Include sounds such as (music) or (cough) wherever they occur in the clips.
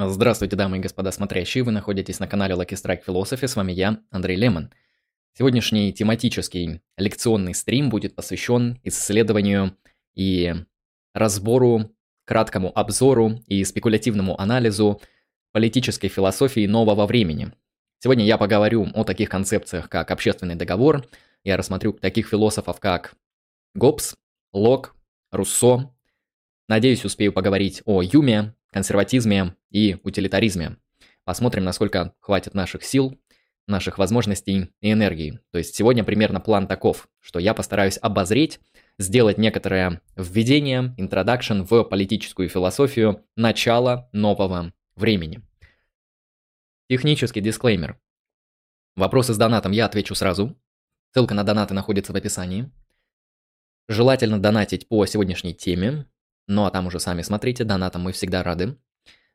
Здравствуйте, дамы и господа смотрящие, вы находитесь на канале Lucky Strike Philosophy, с вами я, Андрей Лемон. Сегодняшний тематический лекционный стрим будет посвящен исследованию и разбору, краткому обзору и спекулятивному анализу политической философии нового времени. Сегодня я поговорю о таких концепциях, как общественный договор, я рассмотрю таких философов, как Гоббс, Лок, Руссо. Надеюсь, успею поговорить о Юме, консерватизме и утилитаризме. Посмотрим, насколько хватит наших сил, наших возможностей и энергии. То есть сегодня примерно план таков, что я постараюсь обозреть, сделать некоторое введение, introduction в политическую философию начала нового времени. Технический дисклеймер. Вопросы с донатом я отвечу сразу. Ссылка на донаты находится в описании. Желательно донатить по сегодняшней теме, ну а там уже сами смотрите, донатам мы всегда рады.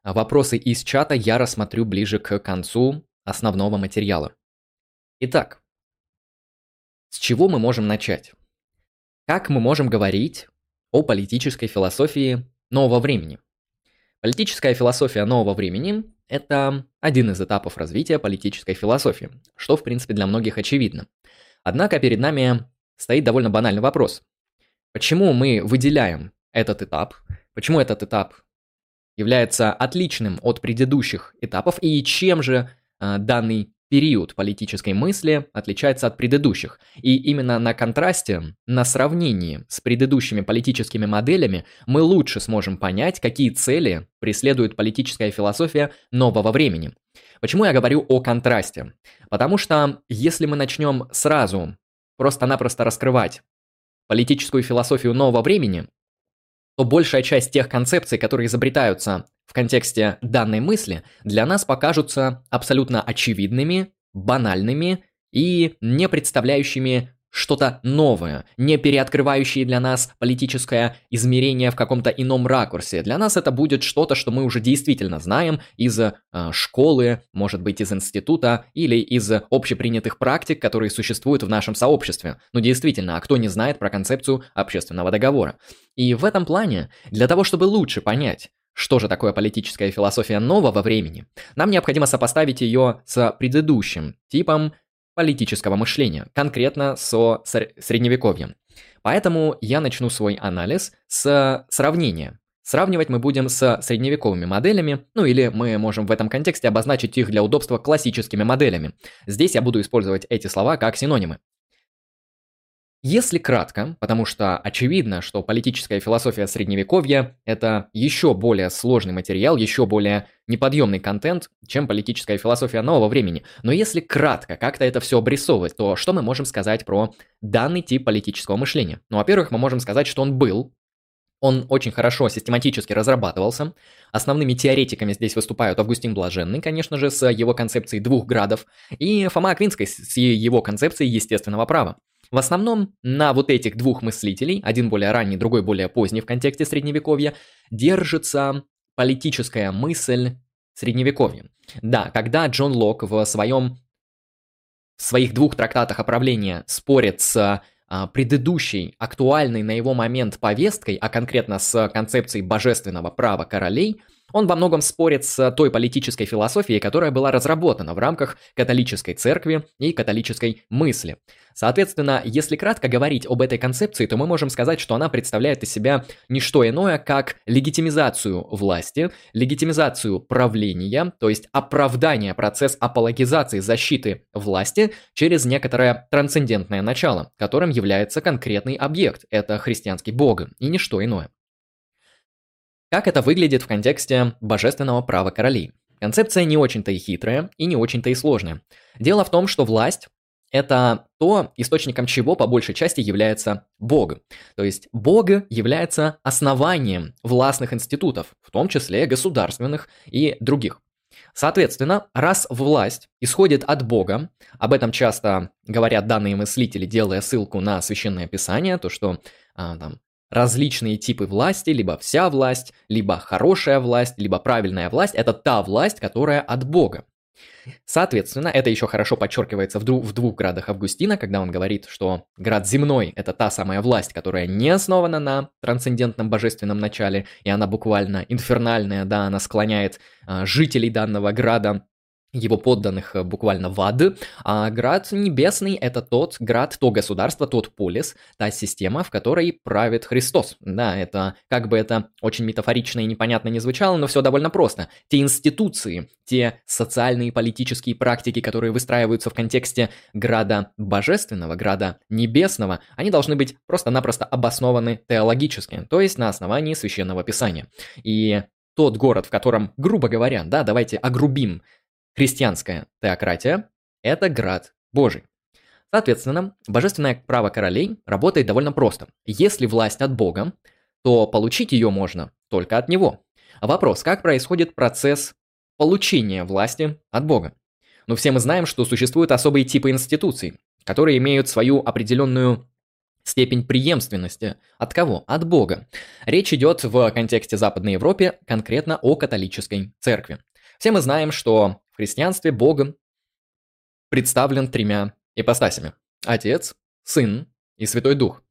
Вопросы из чата я рассмотрю ближе к концу основного материала. Итак, с чего мы можем начать? Как мы можем говорить о политической философии нового времени? Политическая философия нового времени – это один из этапов развития политической философии, что, в принципе, для многих очевидно. Однако перед нами стоит довольно банальный вопрос. Почему мы выделяем этот этап, почему этот этап является отличным от предыдущих этапов и чем же э, данный период политической мысли отличается от предыдущих. И именно на контрасте, на сравнении с предыдущими политическими моделями мы лучше сможем понять, какие цели преследует политическая философия нового времени. Почему я говорю о контрасте? Потому что если мы начнем сразу просто-напросто раскрывать политическую философию нового времени, то большая часть тех концепций, которые изобретаются в контексте данной мысли, для нас покажутся абсолютно очевидными, банальными и не представляющими что-то новое, не переоткрывающее для нас политическое измерение в каком-то ином ракурсе. Для нас это будет что-то, что мы уже действительно знаем из э, школы, может быть, из института или из общепринятых практик, которые существуют в нашем сообществе. Ну, действительно, а кто не знает про концепцию общественного договора? И в этом плане, для того, чтобы лучше понять, что же такое политическая философия нового времени? Нам необходимо сопоставить ее с предыдущим типом политического мышления, конкретно со средневековьем. Поэтому я начну свой анализ с сравнения. Сравнивать мы будем с средневековыми моделями, ну или мы можем в этом контексте обозначить их для удобства классическими моделями. Здесь я буду использовать эти слова как синонимы. Если кратко, потому что очевидно, что политическая философия средневековья – это еще более сложный материал, еще более неподъемный контент, чем политическая философия нового времени. Но если кратко как-то это все обрисовывать, то что мы можем сказать про данный тип политического мышления? Ну, во-первых, мы можем сказать, что он был, он очень хорошо систематически разрабатывался. Основными теоретиками здесь выступают Августин Блаженный, конечно же, с его концепцией двух градов, и Фома Аквинской с его концепцией естественного права. В основном на вот этих двух мыслителей, один более ранний, другой более поздний в контексте средневековья, держится политическая мысль средневековья. Да, когда Джон Лок в своем в своих двух трактатах о правлении спорит с а, предыдущей, актуальной на его момент повесткой, а конкретно с концепцией божественного права королей, он во многом спорит с той политической философией, которая была разработана в рамках католической церкви и католической мысли. Соответственно, если кратко говорить об этой концепции, то мы можем сказать, что она представляет из себя не что иное, как легитимизацию власти, легитимизацию правления, то есть оправдание, процесс апологизации защиты власти через некоторое трансцендентное начало, которым является конкретный объект, это христианский бог, и не что иное. Как это выглядит в контексте божественного права королей? Концепция не очень-то и хитрая, и не очень-то и сложная. Дело в том, что власть – это то, источником чего по большей части является Бог. То есть Бог является основанием властных институтов, в том числе государственных и других. Соответственно, раз власть исходит от Бога, об этом часто говорят данные мыслители, делая ссылку на Священное Писание, то что а, там, различные типы власти, либо вся власть, либо хорошая власть, либо правильная власть – это та власть, которая от Бога. Соответственно, это еще хорошо подчеркивается в, в двух градах Августина, когда он говорит, что град земной – это та самая власть, которая не основана на трансцендентном божественном начале, и она буквально инфернальная, да, она склоняет а, жителей данного града его подданных э, буквально в ад, а град небесный – это тот град, то государство, тот полис, та система, в которой правит Христос. Да, это, как бы это очень метафорично и непонятно не звучало, но все довольно просто. Те институции, те социальные и политические практики, которые выстраиваются в контексте града божественного, града небесного, они должны быть просто-напросто обоснованы теологически, то есть на основании священного писания. И тот город, в котором, грубо говоря, да, давайте огрубим Христианская теократия – это град Божий. Соответственно, божественное право королей работает довольно просто. Если власть от Бога, то получить ее можно только от Него. Вопрос, как происходит процесс получения власти от Бога? Ну, все мы знаем, что существуют особые типы институций, которые имеют свою определенную степень преемственности. От кого? От Бога. Речь идет в контексте Западной Европе конкретно о католической церкви. Все мы знаем, что в христианстве Бог представлен тремя ипостасями. Отец, Сын и Святой Дух.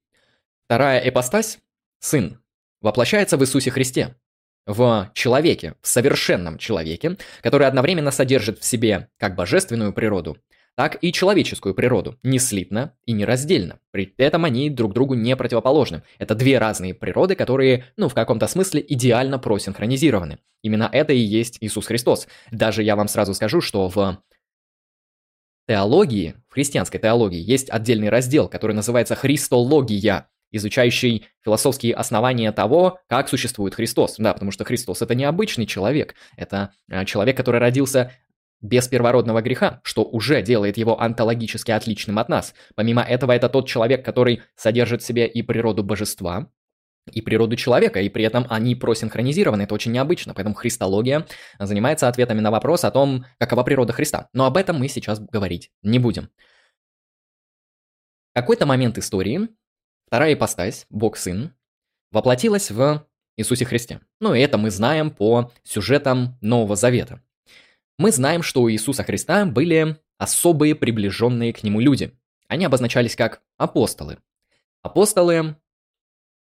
Вторая ипостась, Сын, воплощается в Иисусе Христе, в человеке, в совершенном человеке, который одновременно содержит в себе как божественную природу, так и человеческую природу, не слитно и не раздельно. При этом они друг другу не противоположны. Это две разные природы, которые, ну, в каком-то смысле идеально просинхронизированы. Именно это и есть Иисус Христос. Даже я вам сразу скажу, что в теологии, в христианской теологии, есть отдельный раздел, который называется «Христология», изучающий философские основания того, как существует Христос. Да, потому что Христос это не обычный человек, это э, человек, который родился без первородного греха, что уже делает его онтологически отличным от нас. Помимо этого, это тот человек, который содержит в себе и природу божества, и природу человека, и при этом они просинхронизированы, это очень необычно, поэтому христология занимается ответами на вопрос о том, какова природа Христа. Но об этом мы сейчас говорить не будем. Какой-то момент истории вторая ипостась, Бог-Сын, воплотилась в Иисусе Христе. Ну и это мы знаем по сюжетам Нового Завета. Мы знаем, что у Иисуса Христа были особые приближенные к Нему люди. Они обозначались как апостолы. Апостолы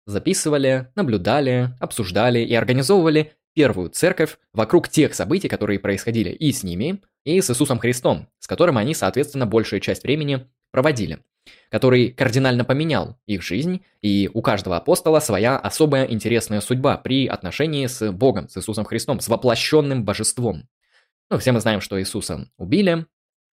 записывали, наблюдали, обсуждали и организовывали первую церковь вокруг тех событий, которые происходили и с ними, и с Иисусом Христом, с которым они, соответственно, большую часть времени проводили, который кардинально поменял их жизнь, и у каждого апостола своя особая интересная судьба при отношении с Богом, с Иисусом Христом, с воплощенным божеством. Ну, все мы знаем, что Иисуса убили,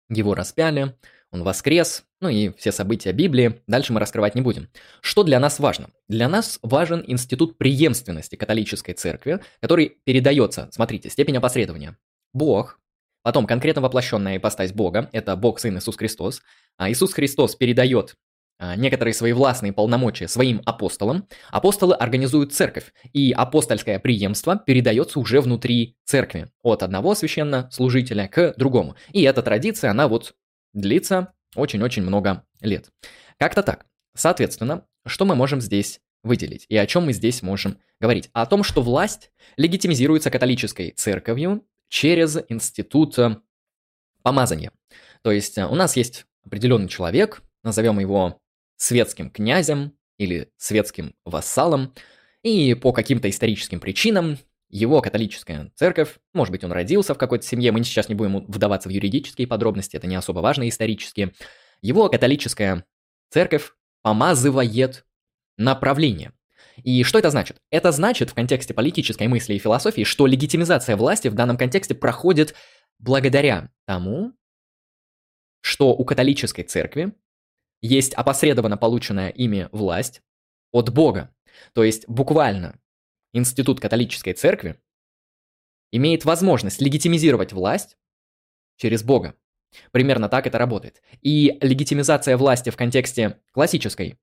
его распяли, он воскрес, ну и все события Библии, дальше мы раскрывать не будем. Что для нас важно? Для нас важен институт преемственности католической церкви, который передается, смотрите, степень опосредования. Бог, потом конкретно воплощенная ипостась Бога, это Бог Сын Иисус Христос, а Иисус Христос передает некоторые свои властные полномочия своим апостолам, апостолы организуют церковь, и апостольское преемство передается уже внутри церкви, от одного священнослужителя к другому. И эта традиция, она вот длится очень-очень много лет. Как-то так. Соответственно, что мы можем здесь выделить и о чем мы здесь можем говорить? О том, что власть легитимизируется католической церковью через институт э, помазания. То есть э, у нас есть определенный человек, назовем его светским князем или светским вассалом, и по каким-то историческим причинам его католическая церковь, может быть, он родился в какой-то семье, мы сейчас не будем вдаваться в юридические подробности, это не особо важно исторические, его католическая церковь помазывает направление. И что это значит? Это значит в контексте политической мысли и философии, что легитимизация власти в данном контексте проходит благодаря тому, что у католической церкви есть опосредованно полученная ими власть от Бога. То есть буквально институт католической церкви имеет возможность легитимизировать власть через Бога. Примерно так это работает. И легитимизация власти в контексте классической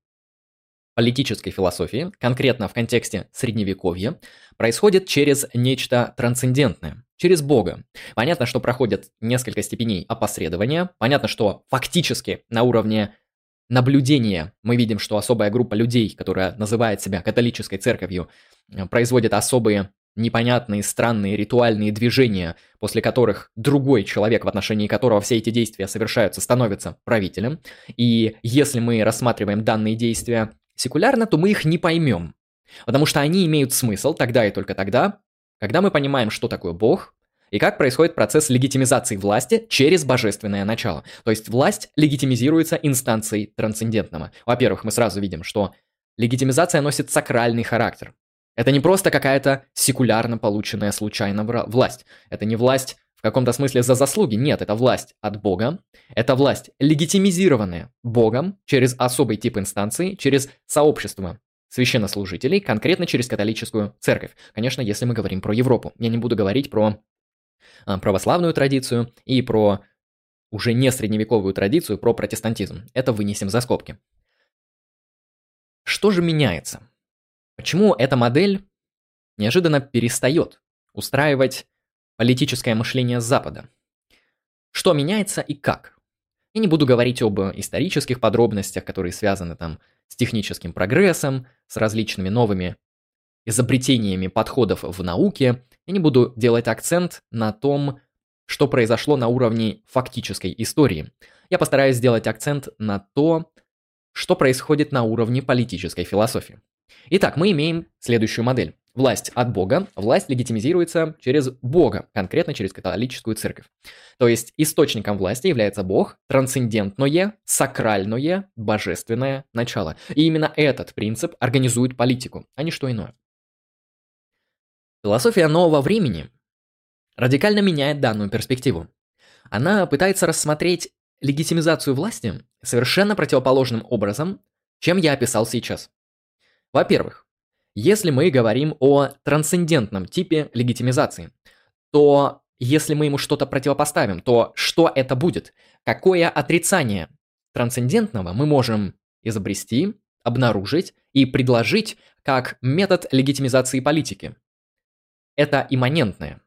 политической философии, конкретно в контексте средневековья, происходит через нечто трансцендентное, через Бога. Понятно, что проходят несколько степеней опосредования, понятно, что фактически на уровне наблюдения мы видим, что особая группа людей, которая называет себя католической церковью, э, производит особые непонятные, странные ритуальные движения, после которых другой человек, в отношении которого все эти действия совершаются, становится правителем. И если мы рассматриваем данные действия секулярно, то мы их не поймем. Потому что они имеют смысл тогда и только тогда, когда мы понимаем, что такое Бог, и как происходит процесс легитимизации власти через божественное начало. То есть власть легитимизируется инстанцией трансцендентного. Во-первых, мы сразу видим, что легитимизация носит сакральный характер. Это не просто какая-то секулярно полученная случайно власть. Это не власть в каком-то смысле за заслуги. Нет, это власть от Бога. Это власть, легитимизированная Богом через особый тип инстанции, через сообщество священнослужителей, конкретно через католическую церковь. Конечно, если мы говорим про Европу. Я не буду говорить про православную традицию и про уже не средневековую традицию, про протестантизм. Это вынесем за скобки. Что же меняется? Почему эта модель неожиданно перестает устраивать политическое мышление Запада? Что меняется и как? Я не буду говорить об исторических подробностях, которые связаны там с техническим прогрессом, с различными новыми изобретениями подходов в науке. Я не буду делать акцент на том, что произошло на уровне фактической истории. Я постараюсь сделать акцент на то, что происходит на уровне политической философии. Итак, мы имеем следующую модель. Власть от Бога, власть легитимизируется через Бога, конкретно через католическую церковь. То есть источником власти является Бог, трансцендентное, сакральное, божественное начало. И именно этот принцип организует политику, а не что иное. Философия нового времени радикально меняет данную перспективу. Она пытается рассмотреть легитимизацию власти совершенно противоположным образом, чем я описал сейчас. Во-первых, если мы говорим о трансцендентном типе легитимизации, то если мы ему что-то противопоставим, то что это будет? Какое отрицание трансцендентного мы можем изобрести, обнаружить и предложить как метод легитимизации политики? Это имманентное.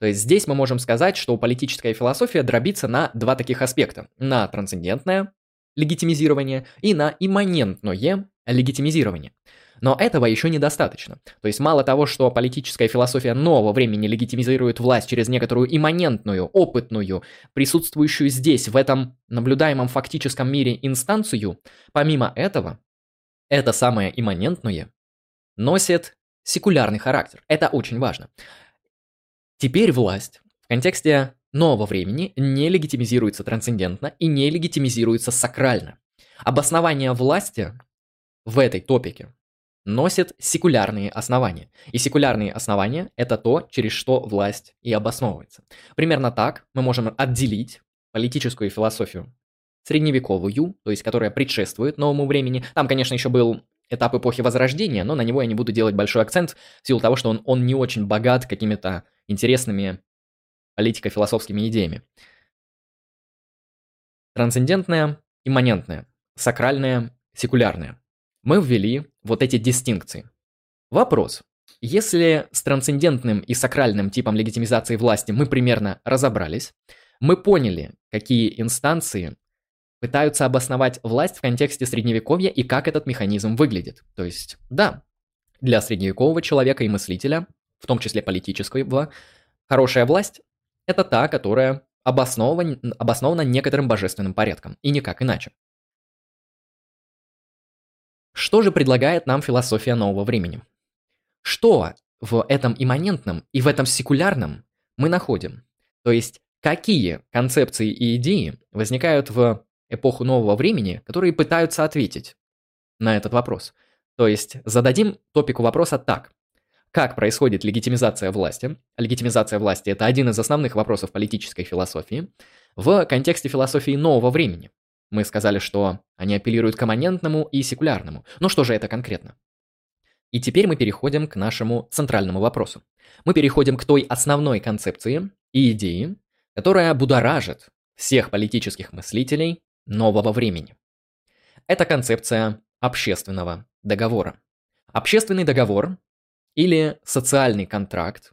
То есть здесь мы можем сказать, что политическая философия дробится на два таких аспекта. На трансцендентное легитимизирование и на имманентное легитимизирование. Но этого еще недостаточно. То есть мало того, что политическая философия нового времени легитимизирует власть через некоторую имманентную, опытную, присутствующую здесь, в этом наблюдаемом фактическом мире инстанцию, помимо этого, это самое имманентное носит секулярный характер. Это очень важно. Теперь власть в контексте нового времени не легитимизируется трансцендентно и не легитимизируется сакрально. Обоснование власти в этой топике носит секулярные основания. И секулярные основания – это то, через что власть и обосновывается. Примерно так мы можем отделить политическую философию средневековую, то есть которая предшествует новому времени. Там, конечно, еще был этап эпохи Возрождения, но на него я не буду делать большой акцент в силу того, что он, он не очень богат какими-то интересными политико-философскими идеями. Трансцендентное, имманентное, сакральное, секулярное мы ввели вот эти дистинкции. Вопрос. Если с трансцендентным и сакральным типом легитимизации власти мы примерно разобрались, мы поняли, какие инстанции пытаются обосновать власть в контексте средневековья и как этот механизм выглядит. То есть, да, для средневекового человека и мыслителя, в том числе политического, хорошая власть – это та, которая обоснована, обоснована некоторым божественным порядком, и никак иначе. Что же предлагает нам философия нового времени? Что в этом имманентном и в этом секулярном мы находим? То есть, какие концепции и идеи возникают в эпоху нового времени, которые пытаются ответить на этот вопрос? То есть, зададим топику вопроса так. Как происходит легитимизация власти? Легитимизация власти – это один из основных вопросов политической философии в контексте философии нового времени. Мы сказали, что они апеллируют к имманентному и секулярному. Но что же это конкретно? И теперь мы переходим к нашему центральному вопросу. Мы переходим к той основной концепции и идее, которая будоражит всех политических мыслителей нового времени. Это концепция общественного договора. Общественный договор или социальный контракт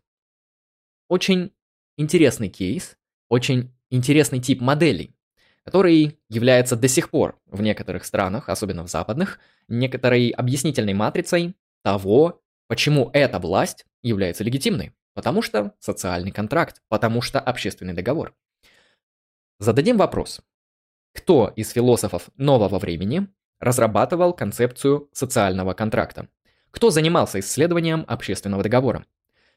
– очень интересный кейс, очень интересный тип моделей, который является до сих пор в некоторых странах, особенно в западных, некоторой объяснительной матрицей того, почему эта власть является легитимной? Потому что социальный контракт, потому что общественный договор. Зададим вопрос. Кто из философов нового времени разрабатывал концепцию социального контракта? Кто занимался исследованием общественного договора?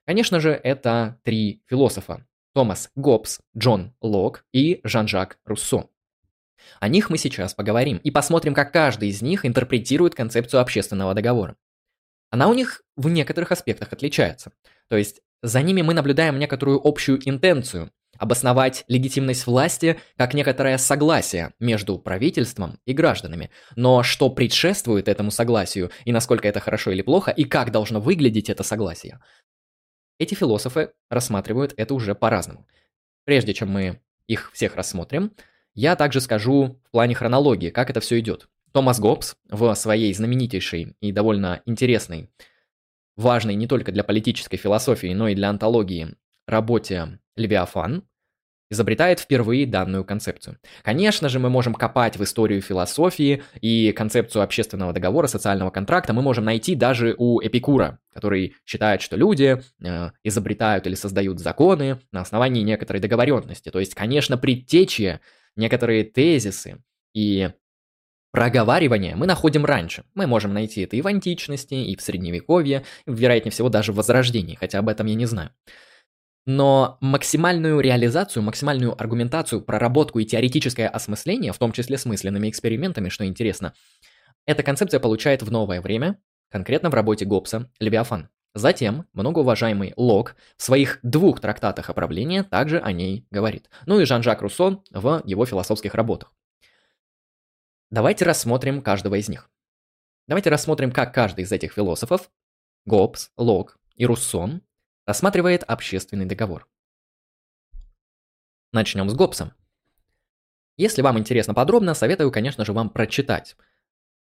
Конечно же, это три философа. Томас Гоббс, Джон Лок и Жан-Жак Руссо. О них мы сейчас поговорим и посмотрим, как каждый из них интерпретирует концепцию общественного договора. Она у них в некоторых аспектах отличается. То есть за ними мы наблюдаем некоторую общую интенцию, обосновать легитимность власти как некоторое согласие между правительством и гражданами. Но что предшествует этому согласию, и насколько это хорошо или плохо, и как должно выглядеть это согласие, эти философы рассматривают это уже по-разному. Прежде чем мы их всех рассмотрим, я также скажу в плане хронологии, как это все идет. Томас Гоббс в своей знаменитейшей и довольно интересной, важной не только для политической философии, но и для антологии работе «Левиафан», изобретает впервые данную концепцию. Конечно же, мы можем копать в историю философии и концепцию общественного договора, социального контракта мы можем найти даже у Эпикура, который считает, что люди э, изобретают или создают законы на основании некоторой договоренности. То есть, конечно, предтечи, некоторые тезисы и проговаривания мы находим раньше. Мы можем найти это и в античности, и в средневековье, вероятнее всего даже в Возрождении, хотя об этом я не знаю. Но максимальную реализацию, максимальную аргументацию, проработку и теоретическое осмысление, в том числе с мысленными экспериментами, что интересно, эта концепция получает в новое время, конкретно в работе Гоббса «Левиафан». Затем многоуважаемый Лок в своих двух трактатах о правлении также о ней говорит. Ну и Жан-Жак Руссо в его философских работах. Давайте рассмотрим каждого из них. Давайте рассмотрим, как каждый из этих философов, Гоббс, Лок и Руссо, рассматривает общественный договор. Начнем с Гоббсом. Если вам интересно подробно, советую, конечно же, вам прочитать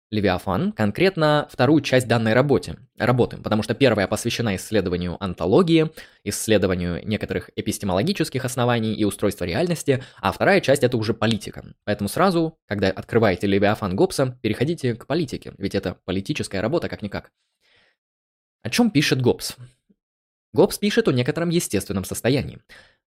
Левиафан, конкретно вторую часть данной работы, работы, потому что первая посвящена исследованию антологии, исследованию некоторых эпистемологических оснований и устройства реальности, а вторая часть это уже политика. Поэтому сразу, когда открываете Левиафан Гоббса, переходите к политике, ведь это политическая работа как-никак. О чем пишет Гоббс? Гоббс пишет о некотором естественном состоянии.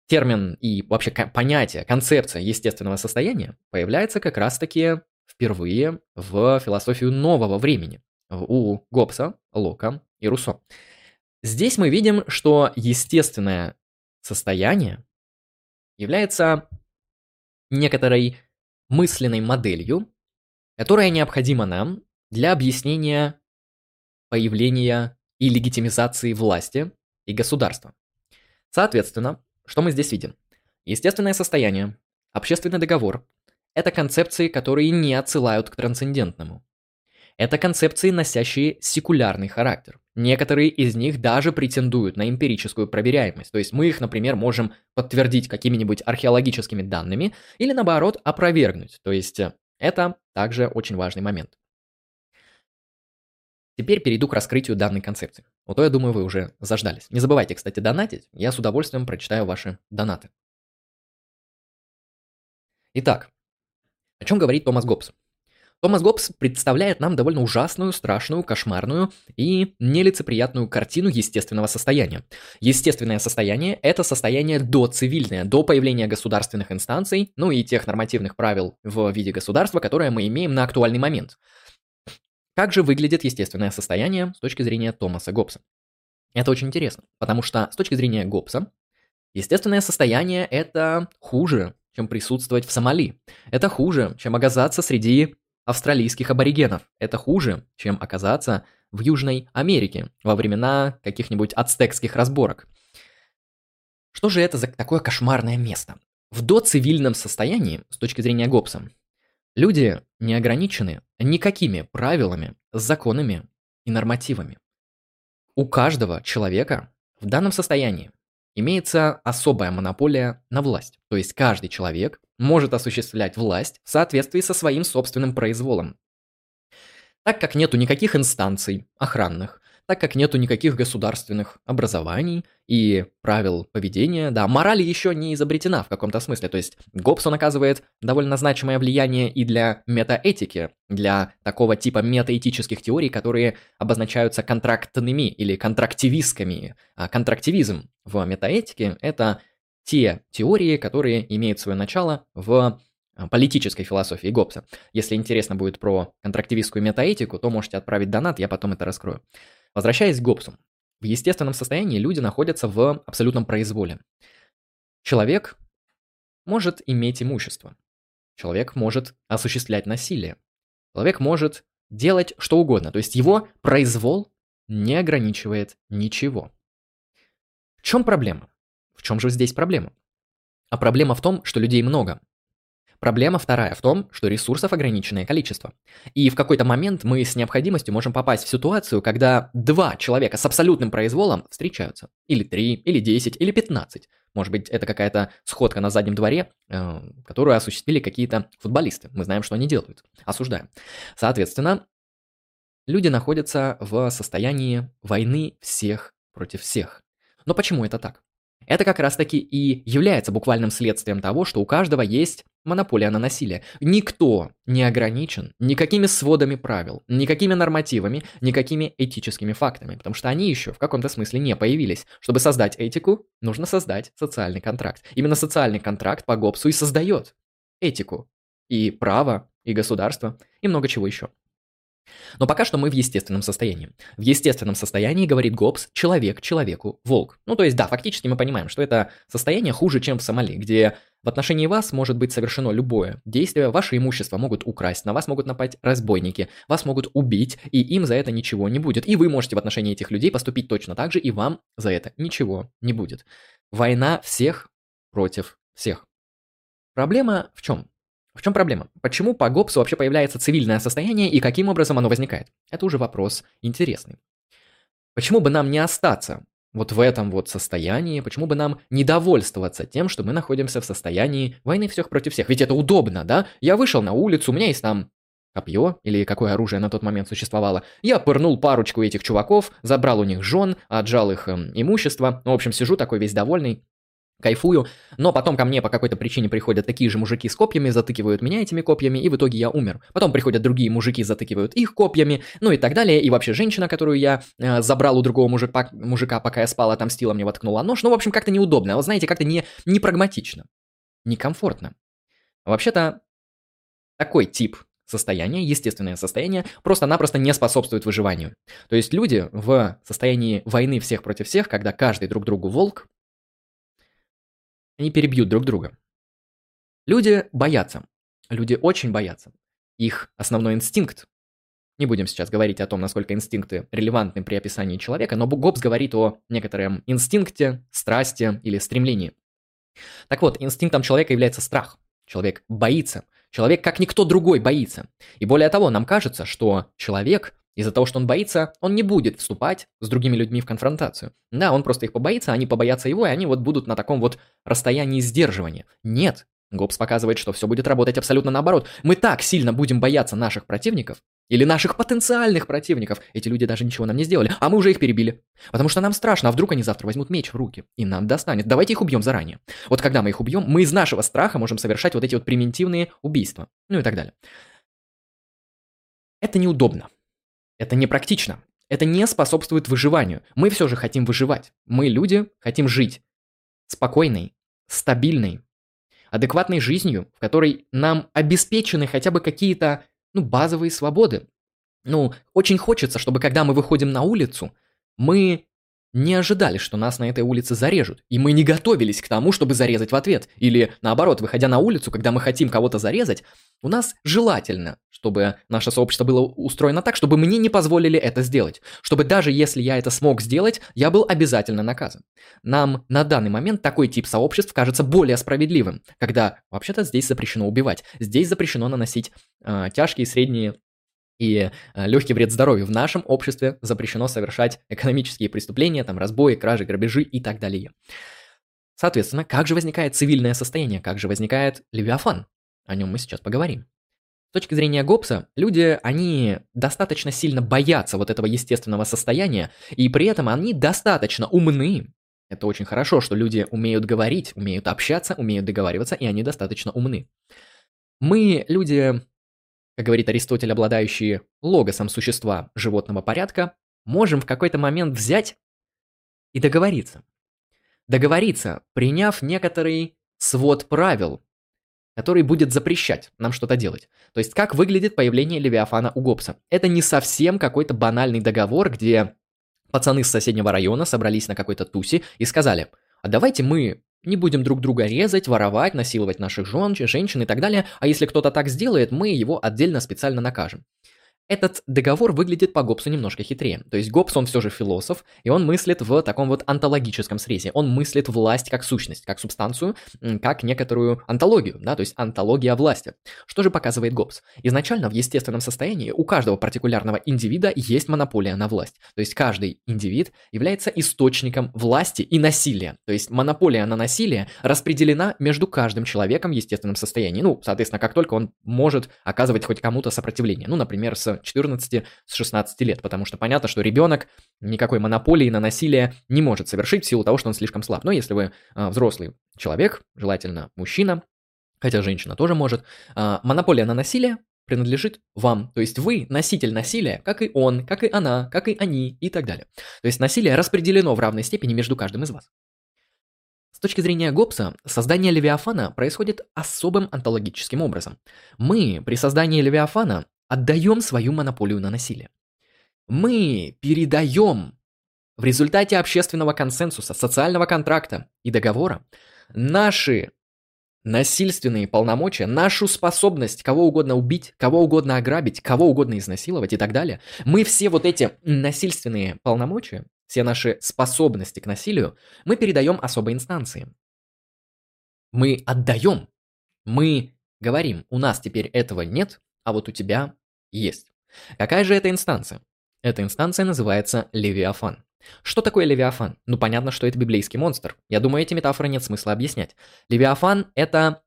Термин и вообще понятие, концепция естественного состояния появляется как раз-таки впервые в философию нового времени у Гоббса, Лока и Руссо. Здесь мы видим, что естественное состояние является некоторой мысленной моделью, которая необходима нам для объяснения появления и легитимизации власти и государства. Соответственно, что мы здесь видим? Естественное состояние, общественный договор – это концепции, которые не отсылают к трансцендентному. Это концепции, носящие секулярный характер. Некоторые из них даже претендуют на эмпирическую проверяемость. То есть мы их, например, можем подтвердить какими-нибудь археологическими данными или наоборот опровергнуть. То есть э, это также очень важный момент. Теперь перейду к раскрытию данной концепции. Вот то, я думаю, вы уже заждались. Не забывайте, кстати, донатить. Я с удовольствием прочитаю ваши донаты. Итак, о чем говорит Томас Гоббс? Томас Гоббс представляет нам довольно ужасную, страшную, кошмарную и нелицеприятную картину естественного состояния. Естественное состояние – это состояние доцивильное, до появления государственных инстанций, ну и тех нормативных правил в виде государства, которые мы имеем на актуальный момент – как же выглядит естественное состояние с точки зрения Томаса Гоббса? Это очень интересно, потому что с точки зрения Гоббса, естественное состояние – это хуже, чем присутствовать в Сомали. Это хуже, чем оказаться среди австралийских аборигенов. Это хуже, чем оказаться в Южной Америке во времена каких-нибудь ацтекских разборок. Что же это за такое кошмарное место? В доцивильном состоянии, с точки зрения Гоббса, Люди не ограничены никакими правилами, законами и нормативами. У каждого человека в данном состоянии имеется особая монополия на власть. То есть каждый человек может осуществлять власть в соответствии со своим собственным произволом. Так как нету никаких инстанций охранных, так как нету никаких государственных образований и правил поведения, да, мораль еще не изобретена в каком-то смысле, то есть Гоббс, он оказывает довольно значимое влияние и для метаэтики, для такого типа метаэтических теорий, которые обозначаются контрактными или контрактивистскими. А контрактивизм в метаэтике – это те теории, которые имеют свое начало в а, политической философии Гоббса. Если интересно будет про контрактивистскую метаэтику, то можете отправить донат, я потом это раскрою. Возвращаясь к Гоббсу. В естественном состоянии люди находятся в абсолютном произволе. Человек может иметь имущество. Человек может осуществлять насилие. Человек может делать что угодно. То есть его произвол не ограничивает ничего. В чем проблема? В чем же здесь проблема? А проблема в том, что людей много. Проблема вторая в том, что ресурсов ограниченное количество. И в какой-то момент мы с необходимостью можем попасть в ситуацию, когда два человека с абсолютным произволом встречаются. Или три, или десять, или пятнадцать. Может быть, это какая-то сходка на заднем дворе, э, которую осуществили какие-то футболисты. Мы знаем, что они делают. Осуждаем. Соответственно, люди находятся в состоянии войны всех против всех. Но почему это так? Это как раз таки и является буквальным следствием того, что у каждого есть монополия на насилие. Никто не ограничен никакими сводами правил, никакими нормативами, никакими этическими фактами, потому что они еще в каком-то смысле не появились. Чтобы создать этику, нужно создать социальный контракт. Именно социальный контракт по Гоббсу и создает этику, и право, и государство, и много чего еще. Но пока что мы в естественном состоянии. В естественном состоянии, говорит Гоббс, человек человеку волк. Ну то есть да, фактически мы понимаем, что это состояние хуже, чем в Сомали, где в отношении вас может быть совершено любое действие, ваше имущество могут украсть, на вас могут напасть разбойники, вас могут убить, и им за это ничего не будет. И вы можете в отношении этих людей поступить точно так же, и вам за это ничего не будет. Война всех против всех. Проблема в чем? В чем проблема? Почему по ГОПСу вообще появляется цивильное состояние и каким образом оно возникает? Это уже вопрос интересный. Почему бы нам не остаться вот в этом вот состоянии, почему бы нам не довольствоваться тем, что мы находимся в состоянии войны всех против всех? Ведь это удобно, да? Я вышел на улицу, у меня есть там копье или какое оружие на тот момент существовало. Я пырнул парочку этих чуваков, забрал у них жен, отжал их эм, имущество. Ну, в общем, сижу такой весь довольный кайфую, но потом ко мне по какой-то причине приходят такие же мужики с копьями, затыкивают меня этими копьями, и в итоге я умер. Потом приходят другие мужики, затыкивают их копьями, ну и так далее, и вообще женщина, которую я э, забрал у другого мужика, мужика, пока я спал, отомстила, мне воткнула нож, ну, в общем, как-то неудобно, вы знаете, как-то не, не прагматично, некомфортно. Вообще-то, такой тип состояние, естественное состояние, просто-напросто не способствует выживанию. То есть люди в состоянии войны всех против всех, когда каждый друг другу волк, они перебьют друг друга. Люди боятся. Люди очень боятся. Их основной инстинкт, не будем сейчас говорить о том, насколько инстинкты релевантны при описании человека, но Гоббс говорит о некотором инстинкте, страсти или стремлении. Так вот, инстинктом человека является страх. Человек боится. Человек, как никто другой, боится. И более того, нам кажется, что человек из-за того, что он боится, он не будет вступать с другими людьми в конфронтацию. Да, он просто их побоится, они побоятся его, и они вот будут на таком вот расстоянии сдерживания. Нет, Гоббс показывает, что все будет работать абсолютно наоборот. Мы так сильно будем бояться наших противников, или наших потенциальных противников. Эти люди даже ничего нам не сделали, а мы уже их перебили. Потому что нам страшно, а вдруг они завтра возьмут меч в руки, и нам достанет. Давайте их убьем заранее. Вот когда мы их убьем, мы из нашего страха можем совершать вот эти вот примитивные убийства. Ну и так далее. Это неудобно. Это непрактично. Это не способствует выживанию. Мы все же хотим выживать. Мы, люди, хотим жить спокойной, стабильной, адекватной жизнью, в которой нам обеспечены хотя бы какие-то ну, базовые свободы. Ну, очень хочется, чтобы когда мы выходим на улицу, мы не ожидали, что нас на этой улице зарежут, и мы не готовились к тому, чтобы зарезать в ответ. Или наоборот, выходя на улицу, когда мы хотим кого-то зарезать, у нас желательно, чтобы наше сообщество было устроено так, чтобы мне не позволили это сделать. Чтобы даже если я это смог сделать, я был обязательно наказан. Нам на данный момент такой тип сообществ кажется более справедливым, когда вообще-то здесь запрещено убивать, здесь запрещено наносить э, тяжкие, средние и э, легкий вред здоровью. В нашем обществе запрещено совершать экономические преступления, там разбои, кражи, грабежи и так далее. Соответственно, как же возникает цивильное состояние, как же возникает Левиафан? О нем мы сейчас поговорим. С точки зрения Гоббса, люди, они достаточно сильно боятся вот этого естественного состояния, и при этом они достаточно умны. Это очень хорошо, что люди умеют говорить, умеют общаться, умеют договариваться, и они достаточно умны. Мы, люди, говорит Аристотель, обладающие логосом существа животного порядка, можем в какой-то момент взять и договориться. Договориться, приняв некоторый свод правил, который будет запрещать нам что-то делать. То есть как выглядит появление Левиафана у Гоббса. Это не совсем какой-то банальный договор, где пацаны с соседнего района собрались на какой-то тусе и сказали, а давайте мы не будем друг друга резать, воровать, насиловать наших жен, женщин и так далее, а если кто-то так сделает, мы его отдельно специально накажем. Этот договор выглядит по Гоббсу немножко хитрее. То есть Гоббс, он все же философ, и он мыслит в таком вот онтологическом срезе. Он мыслит власть как сущность, как субстанцию, как некоторую онтологию, да, то есть онтология власти. Что же показывает Гоббс? Изначально в естественном состоянии у каждого партикулярного индивида есть монополия на власть. То есть каждый индивид является источником власти и насилия. То есть монополия на насилие распределена между каждым человеком в естественном состоянии. Ну, соответственно, как только он может оказывать хоть кому-то сопротивление. Ну, например, с 14, с 16 лет, потому что понятно, что ребенок никакой монополии на насилие не может совершить в силу того, что он слишком слаб. Но если вы э, взрослый человек, желательно мужчина, хотя женщина тоже может, э, монополия на насилие принадлежит вам. То есть вы носитель насилия, как и он, как и она, как и они и так далее. То есть насилие распределено в равной степени между каждым из вас. С точки зрения Гоббса, создание Левиафана происходит особым онтологическим образом. Мы при создании Левиафана отдаем свою монополию на насилие. Мы передаем в результате общественного консенсуса, социального контракта и договора наши насильственные полномочия, нашу способность кого угодно убить, кого угодно ограбить, кого угодно изнасиловать и так далее. Мы все вот эти насильственные полномочия, все наши способности к насилию, мы передаем особой инстанции. Мы отдаем. Мы говорим, у нас теперь этого нет, а вот у тебя есть. Какая же это инстанция? Эта инстанция называется Левиафан. Что такое Левиафан? Ну, понятно, что это библейский монстр. Я думаю, эти метафоры нет смысла объяснять. Левиафан – это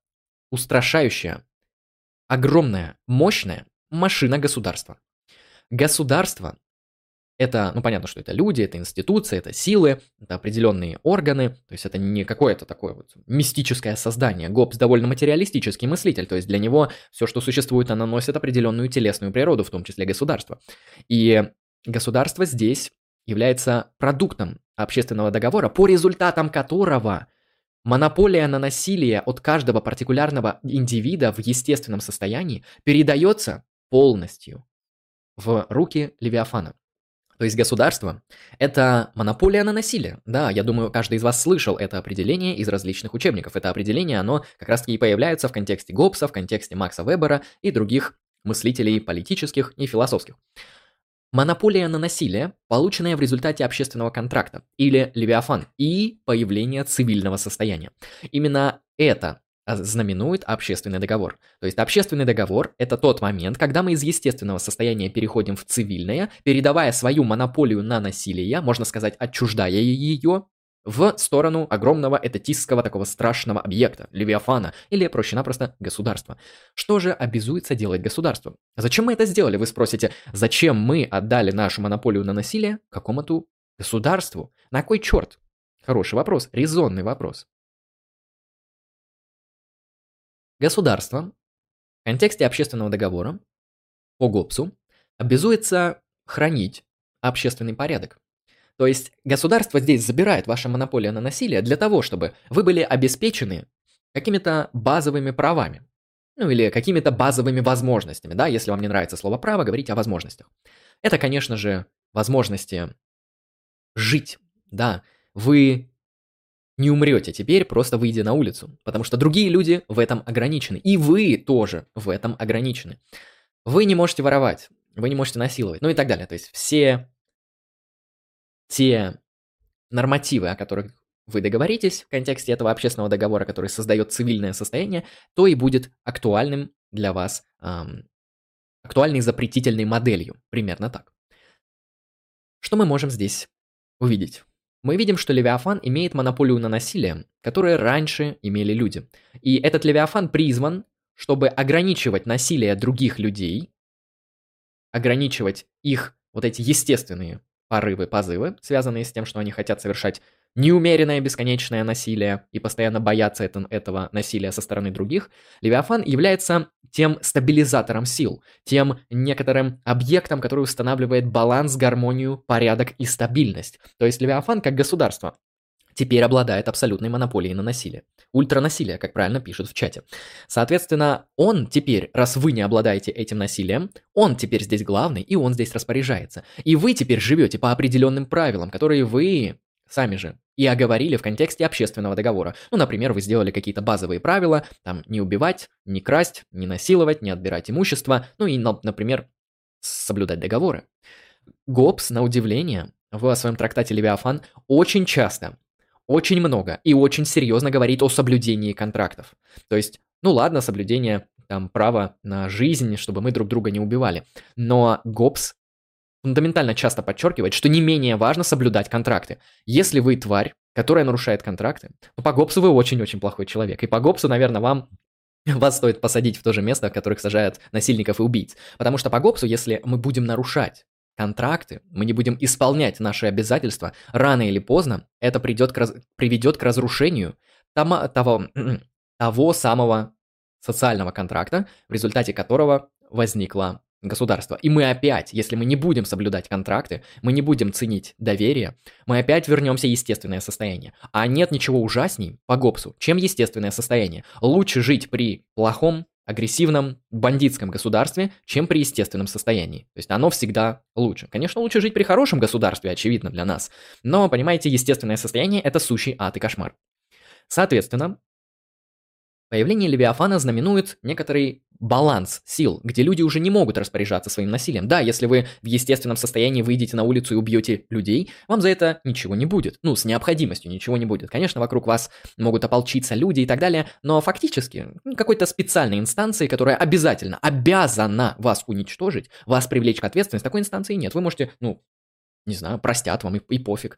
устрашающая, огромная, мощная машина государства. Государство это, ну понятно, что это люди, это институции, это силы, это определенные органы, то есть это не какое-то такое вот мистическое создание. Гоббс довольно материалистический мыслитель, то есть для него все, что существует, оно носит определенную телесную природу, в том числе государство. И государство здесь является продуктом общественного договора, по результатам которого монополия на насилие от каждого партикулярного индивида в естественном состоянии передается полностью в руки Левиафана. То есть государство – это монополия на насилие. Да, я думаю, каждый из вас слышал это определение из различных учебников. Это определение, оно как раз-таки и появляется в контексте Гоббса, в контексте Макса Вебера и других мыслителей политических и философских. Монополия на насилие, полученная в результате общественного контракта, или левиафан, и появление цивильного состояния. Именно это знаменует общественный договор. То есть общественный договор – это тот момент, когда мы из естественного состояния переходим в цивильное, передавая свою монополию на насилие, можно сказать, отчуждая ее, в сторону огромного этатистского такого страшного объекта, Левиафана, или проще-напросто государства. Что же обязуется делать государство? Зачем мы это сделали, вы спросите? Зачем мы отдали нашу монополию на насилие какому-то государству? На кой черт? Хороший вопрос, резонный вопрос. Государство в контексте общественного договора по ГОПСу обязуется хранить общественный порядок. То есть государство здесь забирает ваша монополия на насилие для того, чтобы вы были обеспечены какими-то базовыми правами. Ну или какими-то базовыми возможностями, да, если вам не нравится слово право, говорите о возможностях. Это, конечно же, возможности жить, да. Вы не умрете теперь, просто выйдя на улицу, потому что другие люди в этом ограничены, и вы тоже в этом ограничены. Вы не можете воровать, вы не можете насиловать, ну и так далее. То есть все те нормативы, о которых вы договоритесь в контексте этого общественного договора, который создает цивильное состояние, то и будет актуальным для вас, эм, актуальной запретительной моделью, примерно так. Что мы можем здесь увидеть? Мы видим, что Левиафан имеет монополию на насилие, которое раньше имели люди. И этот Левиафан призван чтобы ограничивать насилие других людей, ограничивать их вот эти естественные порывы, позывы, связанные с тем, что они хотят совершать неумеренное бесконечное насилие и постоянно боятся это, этого насилия со стороны других, Левиафан является тем стабилизатором сил, тем некоторым объектом, который устанавливает баланс, гармонию, порядок и стабильность. То есть Левиафан как государство теперь обладает абсолютной монополией на насилие. Ультранасилие, как правильно пишут в чате. Соответственно, он теперь, раз вы не обладаете этим насилием, он теперь здесь главный, и он здесь распоряжается. И вы теперь живете по определенным правилам, которые вы сами же и оговорили в контексте общественного договора. Ну, например, вы сделали какие-то базовые правила, там, не убивать, не красть, не насиловать, не отбирать имущество, ну и, например, соблюдать договоры. Гоббс, на удивление, в своем трактате «Левиафан» очень часто очень много и очень серьезно говорит о соблюдении контрактов. То есть, ну ладно, соблюдение там права на жизнь, чтобы мы друг друга не убивали. Но Гоббс фундаментально часто подчеркивает, что не менее важно соблюдать контракты. Если вы тварь, которая нарушает контракты, то по Гоббсу вы очень-очень плохой человек. И по Гоббсу, наверное, вам (laughs) вас стоит посадить в то же место, в которых сажают насильников и убийц. Потому что по Гоббсу, если мы будем нарушать контракты, мы не будем исполнять наши обязательства, рано или поздно это придет к раз... приведет к разрушению того, того, (clears throat) того самого социального контракта, в результате которого возникло государство. И мы опять, если мы не будем соблюдать контракты, мы не будем ценить доверие, мы опять вернемся в естественное состояние. А нет ничего ужасней по Гоббсу, чем естественное состояние. Лучше жить при плохом агрессивном бандитском государстве, чем при естественном состоянии. То есть оно всегда лучше. Конечно, лучше жить при хорошем государстве, очевидно для нас. Но, понимаете, естественное состояние – это сущий ад и кошмар. Соответственно, Появление Левиафана знаменует некоторый баланс сил, где люди уже не могут распоряжаться своим насилием. Да, если вы в естественном состоянии выйдете на улицу и убьете людей, вам за это ничего не будет. Ну, с необходимостью ничего не будет. Конечно, вокруг вас могут ополчиться люди и так далее, но фактически какой-то специальной инстанции, которая обязательно обязана вас уничтожить, вас привлечь к ответственности, такой инстанции нет. Вы можете, ну, не знаю, простят вам и, и пофиг.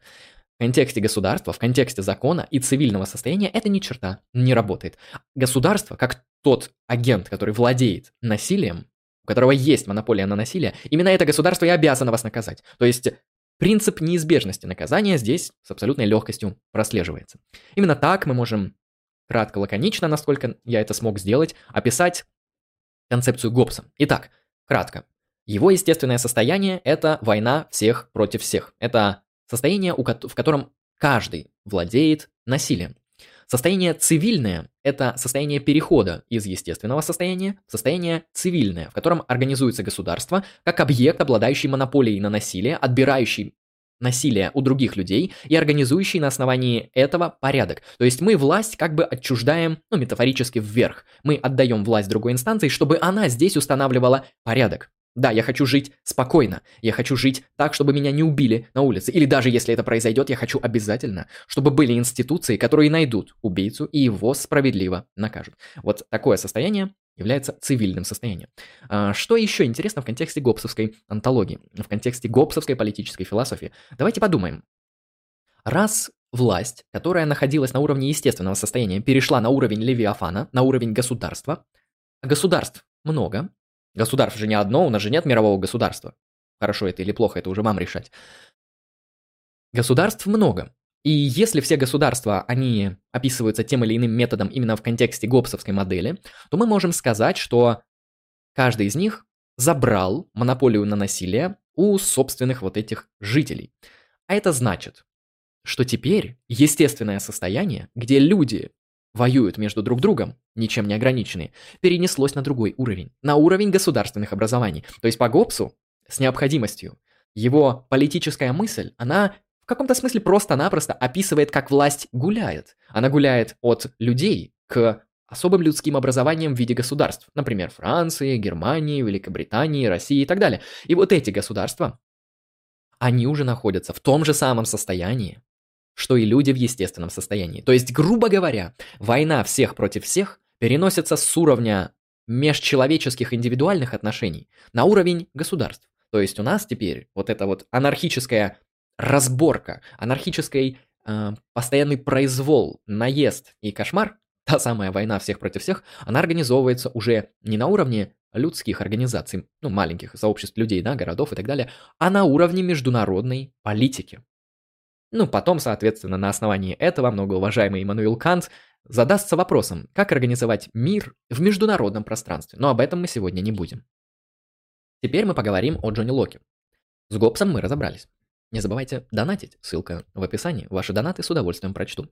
В контексте государства, в контексте закона и цивильного состояния это ни черта не работает. Государство, как тот агент, который владеет насилием, у которого есть монополия на насилие, именно это государство и обязано вас наказать. То есть принцип неизбежности наказания здесь с абсолютной легкостью прослеживается. Именно так мы можем кратко, лаконично, насколько я это смог сделать, описать концепцию Гоббса. Итак, кратко. Его естественное состояние – это война всех против всех. Это Состояние, в котором каждый владеет насилием. Состояние цивильное – это состояние перехода из естественного состояния в состояние цивильное, в котором организуется государство как объект, обладающий монополией на насилие, отбирающий насилие у других людей и организующий на основании этого порядок. То есть мы власть как бы отчуждаем, ну, метафорически вверх. Мы отдаем власть другой инстанции, чтобы она здесь устанавливала порядок. Да, я хочу жить спокойно. Я хочу жить так, чтобы меня не убили на улице. Или даже если это произойдет, я хочу обязательно, чтобы были институции, которые найдут убийцу и его справедливо накажут. Вот такое состояние является цивильным состоянием. А, что еще интересно в контексте гоббсовской антологии, в контексте гоббсовской политической философии? Давайте подумаем. Раз власть, которая находилась на уровне естественного состояния, перешла на уровень Левиафана, на уровень государства, а государств много, Государств же не одно, у нас же нет мирового государства. Хорошо это или плохо, это уже вам решать. Государств много. И если все государства, они описываются тем или иным методом именно в контексте гоббсовской модели, то мы можем сказать, что каждый из них забрал монополию на насилие у собственных вот этих жителей. А это значит, что теперь естественное состояние, где люди воюют между друг другом, ничем не ограниченные, перенеслось на другой уровень, на уровень государственных образований. То есть по Гоббсу с необходимостью его политическая мысль, она в каком-то смысле просто-напросто описывает, как власть гуляет. Она гуляет от людей к особым людским образованиям в виде государств, например, Франции, Германии, Великобритании, России и так далее. И вот эти государства, они уже находятся в том же самом состоянии, что и люди в естественном состоянии. То есть, грубо говоря, война всех против всех переносится с уровня межчеловеческих индивидуальных отношений на уровень государств. То есть у нас теперь вот эта вот анархическая разборка, анархический э, постоянный произвол, наезд и кошмар та самая война всех против всех, она организовывается уже не на уровне людских организаций, ну, маленьких сообществ людей, да, городов и так далее, а на уровне международной политики. Ну, потом, соответственно, на основании этого многоуважаемый Иммануил Кант задастся вопросом, как организовать мир в международном пространстве, но об этом мы сегодня не будем. Теперь мы поговорим о Джонни Локе. С Гоббсом мы разобрались. Не забывайте донатить, ссылка в описании, ваши донаты с удовольствием прочту.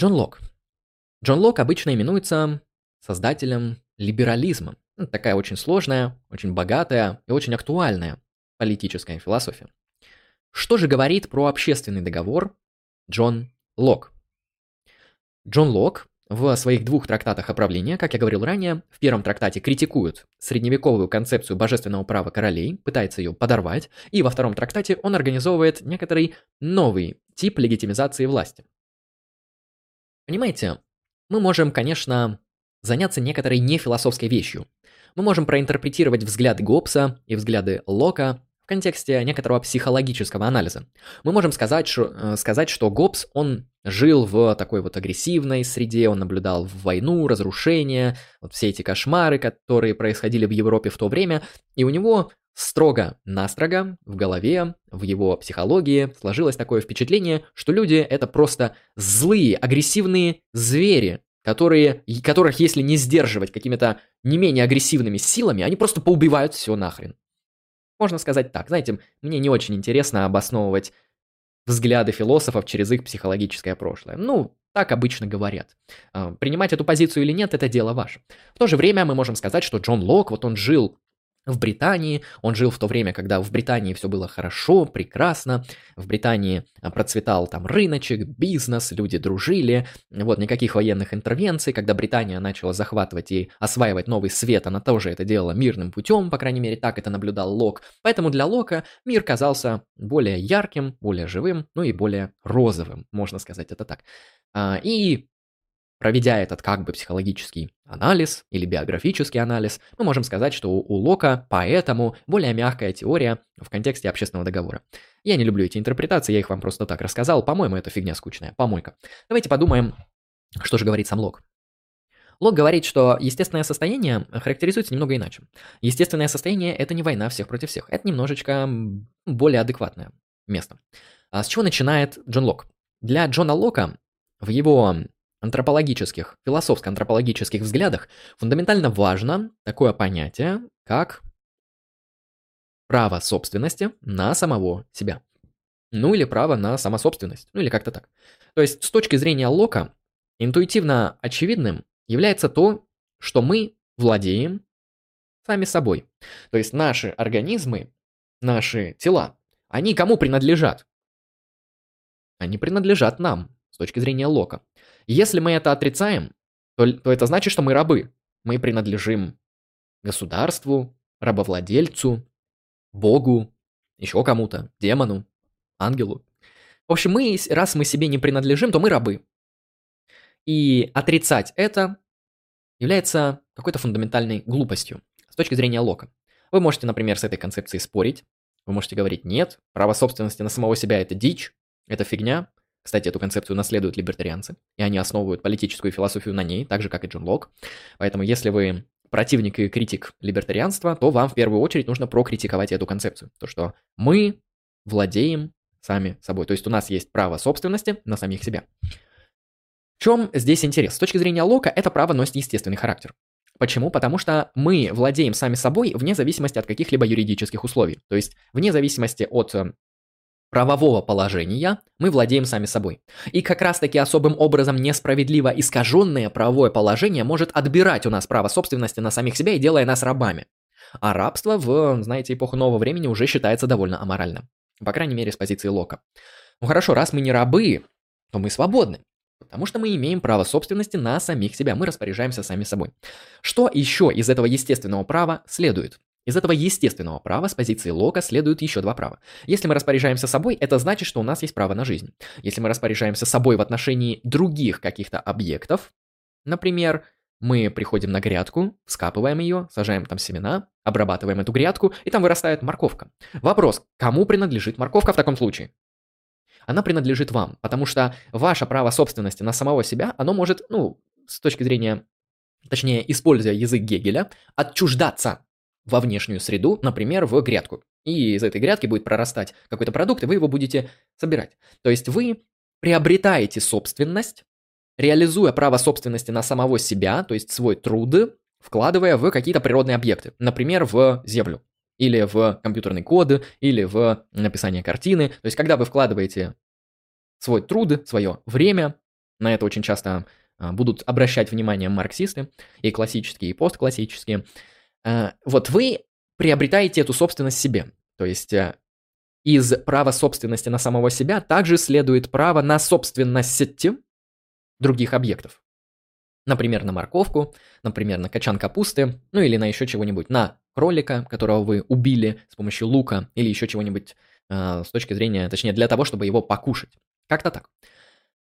Джон Лок. Джон Лок обычно именуется создателем либерализма. Это такая очень сложная, очень богатая и очень актуальная политическая философия. Что же говорит про общественный договор Джон Лок? Джон Лок в своих двух трактатах о правлении, как я говорил ранее, в первом трактате критикует средневековую концепцию божественного права королей, пытается ее подорвать, и во втором трактате он организовывает некоторый новый тип легитимизации власти. Понимаете, мы можем, конечно, заняться некоторой нефилософской вещью. Мы можем проинтерпретировать взгляды Гоббса и взгляды Лока в контексте некоторого психологического анализа. Мы можем сказать, что, э, сказать, что Гоббс, он жил в такой вот агрессивной среде, он наблюдал войну, разрушения, вот все эти кошмары, которые происходили в Европе в то время, и у него строго-настрого в голове, в его психологии сложилось такое впечатление, что люди это просто злые, агрессивные звери, которые, которых если не сдерживать какими-то не менее агрессивными силами, они просто поубивают все нахрен. Можно сказать так, знаете, мне не очень интересно обосновывать взгляды философов через их психологическое прошлое. Ну, так обычно говорят. А, принимать эту позицию или нет, это дело ваше. В то же время мы можем сказать, что Джон Лок, вот он жил в Британии. Он жил в то время, когда в Британии все было хорошо, прекрасно. В Британии а, процветал там рыночек, бизнес, люди дружили. Вот, никаких военных интервенций. Когда Британия начала захватывать и осваивать новый свет, она тоже это делала мирным путем, по крайней мере, так это наблюдал Лок. Поэтому для Лока мир казался более ярким, более живым, ну и более розовым, можно сказать это так. А, и Проведя этот как бы психологический анализ или биографический анализ, мы можем сказать, что у Лока поэтому более мягкая теория в контексте общественного договора. Я не люблю эти интерпретации, я их вам просто так рассказал. По-моему, это фигня скучная, помойка. Давайте подумаем, что же говорит сам Лок. Лок говорит, что естественное состояние характеризуется немного иначе. Естественное состояние – это не война всех против всех. Это немножечко более адекватное место. А с чего начинает Джон Лок? Для Джона Лока в его антропологических, философско-антропологических взглядах фундаментально важно такое понятие, как право собственности на самого себя. Ну или право на самособственность, ну или как-то так. То есть с точки зрения Лока интуитивно очевидным является то, что мы владеем сами собой. То есть наши организмы, наши тела, они кому принадлежат? Они принадлежат нам, с точки зрения Лока. Если мы это отрицаем, то, то это значит, что мы рабы. Мы принадлежим государству, рабовладельцу, богу, еще кому-то, демону, ангелу. В общем, мы, раз мы себе не принадлежим, то мы рабы. И отрицать это является какой-то фундаментальной глупостью с точки зрения Лока. Вы можете, например, с этой концепцией спорить. Вы можете говорить, нет, право собственности на самого себя – это дичь, это фигня. Кстати, эту концепцию наследуют либертарианцы, и они основывают политическую философию на ней, так же, как и Джон Лок. Поэтому, если вы противник и критик либертарианства, то вам в первую очередь нужно прокритиковать эту концепцию. То, что мы владеем сами собой. То есть у нас есть право собственности на самих себя. В чем здесь интерес? С точки зрения Лока, это право носит естественный характер. Почему? Потому что мы владеем сами собой вне зависимости от каких-либо юридических условий. То есть вне зависимости от э, правового положения мы владеем сами собой. И как раз таки особым образом несправедливо искаженное правовое положение может отбирать у нас право собственности на самих себя и делая нас рабами. А рабство в, знаете, эпоху нового времени уже считается довольно аморальным. По крайней мере, с позиции Лока. Ну хорошо, раз мы не рабы, то мы свободны. Потому что мы имеем право собственности на самих себя, мы распоряжаемся сами собой. Что еще из этого естественного права следует? Из этого естественного права с позиции Лока следует еще два права. Если мы распоряжаемся собой, это значит, что у нас есть право на жизнь. Если мы распоряжаемся собой в отношении других каких-то объектов, например, мы приходим на грядку, скапываем ее, сажаем там семена, обрабатываем эту грядку, и там вырастает морковка. Вопрос, кому принадлежит морковка в таком случае? она принадлежит вам, потому что ваше право собственности на самого себя, оно может, ну, с точки зрения, точнее, используя язык Гегеля, отчуждаться во внешнюю среду, например, в грядку. И из этой грядки будет прорастать какой-то продукт, и вы его будете собирать. То есть вы приобретаете собственность, реализуя право собственности на самого себя, то есть свой труд, вкладывая в какие-то природные объекты, например, в землю, или в компьютерный код, или в написание картины. То есть когда вы вкладываете свой труд, свое время, на это очень часто а, будут обращать внимание марксисты, и классические, и постклассические, вот вы приобретаете эту собственность себе. То есть э, из права собственности на самого себя также следует право на собственность других объектов. Например, на морковку, например, на качан капусты, ну или на еще чего-нибудь, на кролика, которого вы убили с помощью лука, или еще чего-нибудь э, с точки зрения, точнее, для того, чтобы его покушать. Как-то так.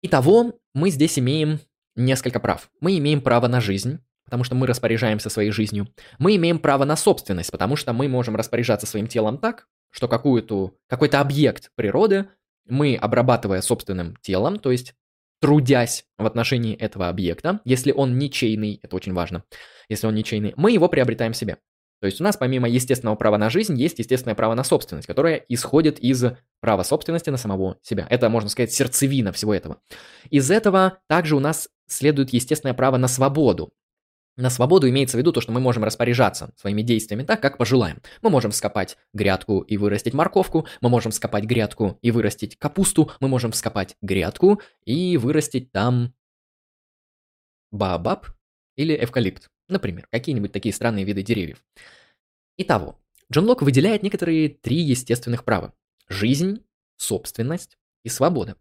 Итого, мы здесь имеем несколько прав. Мы имеем право на жизнь, потому что мы распоряжаемся своей жизнью. Мы имеем право на собственность, потому что мы можем распоряжаться своим телом так, что какую-то, какой-то объект природы мы, обрабатывая собственным телом, то есть трудясь в отношении этого объекта, если он ничейный, это очень важно, если он ничейный, мы его приобретаем себе. То есть у нас помимо естественного права на жизнь есть естественное право на собственность, которое исходит из права собственности на самого себя. Это, можно сказать, сердцевина всего этого. Из этого также у нас следует естественное право на свободу. На свободу имеется в виду то, что мы можем распоряжаться своими действиями так, как пожелаем. Мы можем вскопать грядку и вырастить морковку, мы можем вскопать грядку и вырастить капусту, мы можем вскопать грядку и вырастить там баобаб или эвкалипт, например, какие-нибудь такие странные виды деревьев. Итого, Джон Лок выделяет некоторые три естественных права – жизнь, собственность и свобода.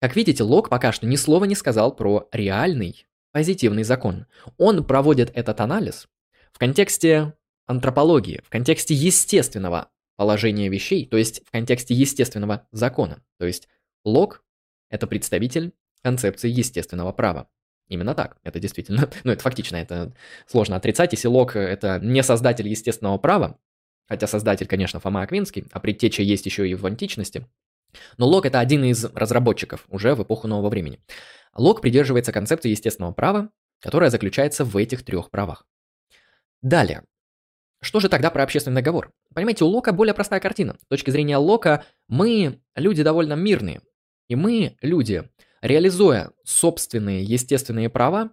Как видите, Лок пока что ни слова не сказал про реальный позитивный закон. Он проводит этот анализ в контексте антропологии, в контексте естественного положения вещей, то есть в контексте естественного закона. То есть Лок – это представитель концепции естественного права. Именно так, это действительно, (laughs) ну это фактично, это сложно отрицать, если Лок – это не создатель естественного права, хотя создатель, конечно, Фома Аквинский, а предтеча есть еще и в античности, но Лок – это один из разработчиков уже в эпоху нового времени. Лок придерживается концепции естественного права, которая заключается в этих трех правах. Далее. Что же тогда про общественный договор? Понимаете, у Лока более простая картина. С точки зрения Лока, мы люди довольно мирные. И мы, люди, реализуя собственные естественные права,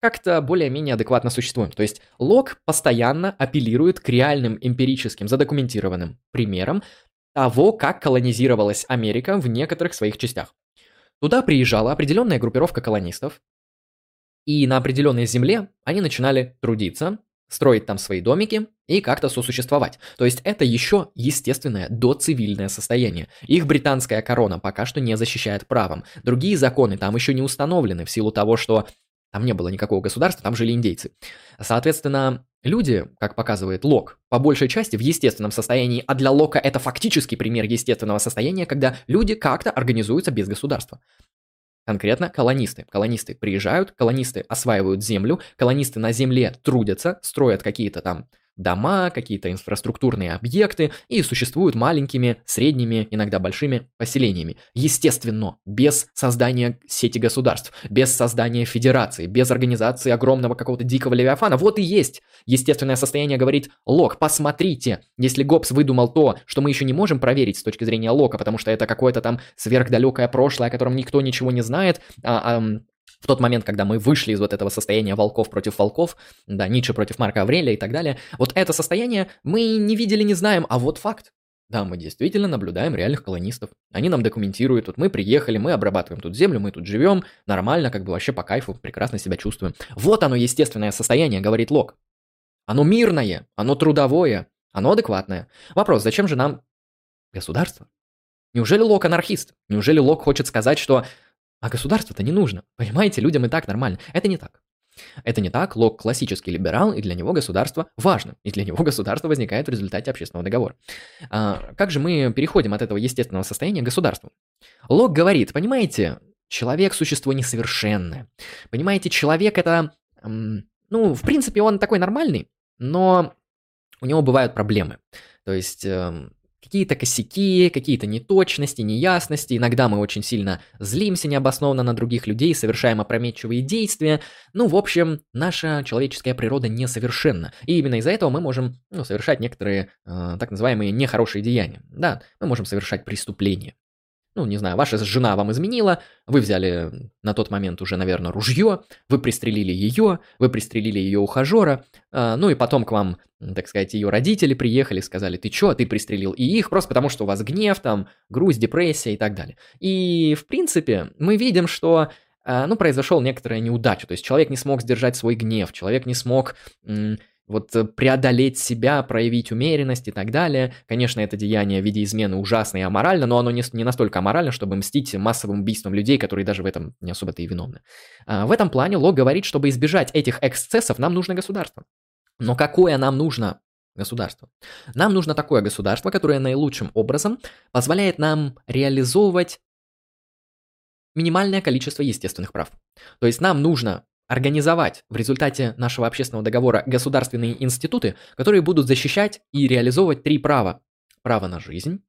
как-то более-менее адекватно существуем. То есть Лок постоянно апеллирует к реальным эмпирическим задокументированным примерам того, как колонизировалась Америка в некоторых своих частях. Туда приезжала определенная группировка колонистов, и на определенной земле они начинали трудиться, строить там свои домики и как-то сосуществовать. То есть это еще естественное доцивильное состояние. Их британская корона пока что не защищает правом. Другие законы там еще не установлены в силу того, что там не было никакого государства, там жили индейцы. Соответственно, люди, как показывает Лок, по большей части в естественном состоянии, а для Лока это фактически пример естественного состояния, когда люди как-то организуются без государства. Конкретно колонисты. Колонисты приезжают, колонисты осваивают землю, колонисты на земле трудятся, строят какие-то там дома, какие-то инфраструктурные объекты и существуют маленькими, средними, иногда большими поселениями. Естественно, без создания сети государств, без создания федерации, без организации огромного какого-то дикого левиафана. Вот и есть естественное состояние, говорит Лок. Посмотрите, если Гоббс выдумал то, что мы еще не можем проверить с точки зрения Лока, потому что это какое-то там сверхдалекое прошлое, о котором никто ничего не знает, а, а в тот момент, когда мы вышли из вот этого состояния волков против волков, да, Ницше против Марка Аврелия и так далее, вот это состояние мы не видели, не знаем, а вот факт. Да, мы действительно наблюдаем реальных колонистов. Они нам документируют, вот мы приехали, мы обрабатываем тут землю, мы тут живем, нормально, как бы вообще по кайфу, прекрасно себя чувствуем. Вот оно естественное состояние, говорит Лок. Оно мирное, оно трудовое, оно адекватное. Вопрос, зачем же нам государство? Неужели Лок анархист? Неужели Лок хочет сказать, что а государство-то не нужно. Понимаете, людям и так нормально. Это не так. Это не так, Лок классический либерал, и для него государство важно, и для него государство возникает в результате общественного договора. А, как же мы переходим от этого естественного состояния к государству? Лок говорит, понимаете, человек – существо несовершенное. Понимаете, человек – это, ну, в принципе, он такой нормальный, но у него бывают проблемы. То есть эм, какие-то косяки, какие-то неточности, неясности. Иногда мы очень сильно злимся необоснованно на других людей, совершаем опрометчивые действия. Ну, в общем, наша человеческая природа несовершенна. И именно из-за этого мы можем ну, совершать некоторые э, так называемые нехорошие деяния. Да, мы можем совершать преступления ну, не знаю, ваша жена вам изменила, вы взяли на тот момент уже, наверное, ружье, вы пристрелили ее, вы пристрелили ее ухажера, э, ну и потом к вам, так сказать, ее родители приехали, сказали, ты чё, ты пристрелил и их, просто потому что у вас гнев, там, грусть, депрессия и так далее. И, в принципе, мы видим, что э, ну, произошел некоторая неудача, то есть человек не смог сдержать свой гнев, человек не смог вот э, преодолеть себя, проявить умеренность и так далее. Конечно, это деяние в виде измены ужасно и аморально, но оно не, не настолько аморально, чтобы мстить массовым убийством людей, которые даже в этом не особо-то и виновны. А, в этом плане Лок говорит, чтобы избежать этих эксцессов, нам нужно государство. Но какое нам нужно государство? Нам нужно такое государство, которое наилучшим образом позволяет нам реализовывать минимальное количество естественных прав. То есть нам нужно организовать в результате нашего общественного договора государственные институты, которые будут защищать и реализовывать три права. Право на жизнь,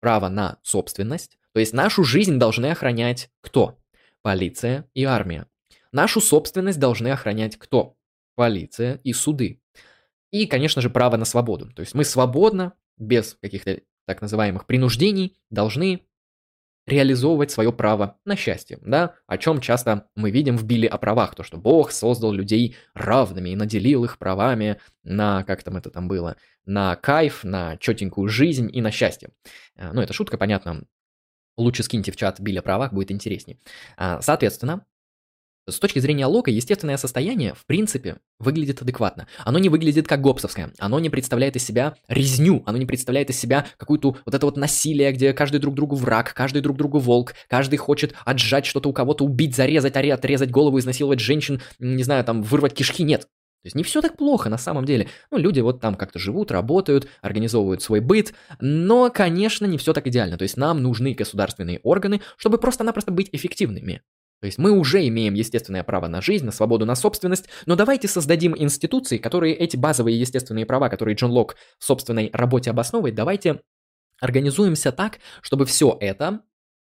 право на собственность, то есть нашу жизнь должны охранять кто? Полиция и армия. Нашу собственность должны охранять кто? Полиция и суды. И, конечно же, право на свободу. То есть мы свободно, без каких-то так называемых принуждений, должны реализовывать свое право на счастье, да, о чем часто мы видим в Билли о правах, то, что Бог создал людей равными и наделил их правами на, как там это там было, на кайф, на четенькую жизнь и на счастье. Э, ну, это шутка, понятно, лучше скиньте в чат Билли о правах, будет интереснее. А, соответственно, с точки зрения Лока, естественное состояние, в принципе, выглядит адекватно. Оно не выглядит как гопсовское. Оно не представляет из себя резню. Оно не представляет из себя какую-то вот это вот насилие, где каждый друг другу враг, каждый друг другу волк, каждый хочет отжать что-то у кого-то, убить, зарезать, отрезать голову, изнасиловать женщин, не знаю, там, вырвать кишки. Нет. То есть не все так плохо на самом деле. Ну, люди вот там как-то живут, работают, организовывают свой быт, но, конечно, не все так идеально. То есть нам нужны государственные органы, чтобы просто-напросто быть эффективными. То есть мы уже имеем естественное право на жизнь, на свободу, на собственность, но давайте создадим институции, которые эти базовые естественные права, которые Джон Лок в собственной работе обосновывает, давайте организуемся так, чтобы все это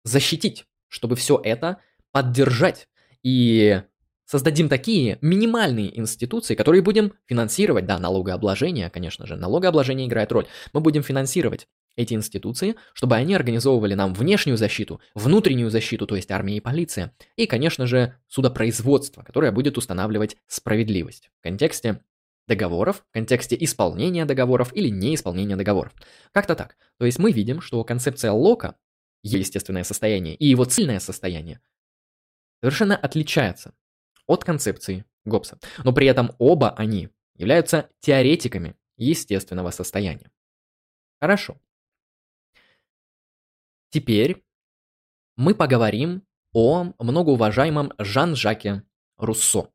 защитить, чтобы все это поддержать. И создадим такие минимальные институции, которые будем финансировать, да, налогообложение, конечно же, налогообложение играет роль. Мы будем финансировать эти институции, чтобы они организовывали нам внешнюю защиту, внутреннюю защиту, то есть армия и полиция, и, конечно же, судопроизводство, которое будет устанавливать справедливость в контексте договоров, в контексте исполнения договоров или неисполнения договоров. Как-то так. То есть мы видим, что концепция Лока, естественное состояние и его цельное состояние совершенно отличается от концепции Гоббса. Но при этом оба они являются теоретиками естественного состояния. Хорошо. Теперь мы поговорим о многоуважаемом Жан-Жаке Руссо.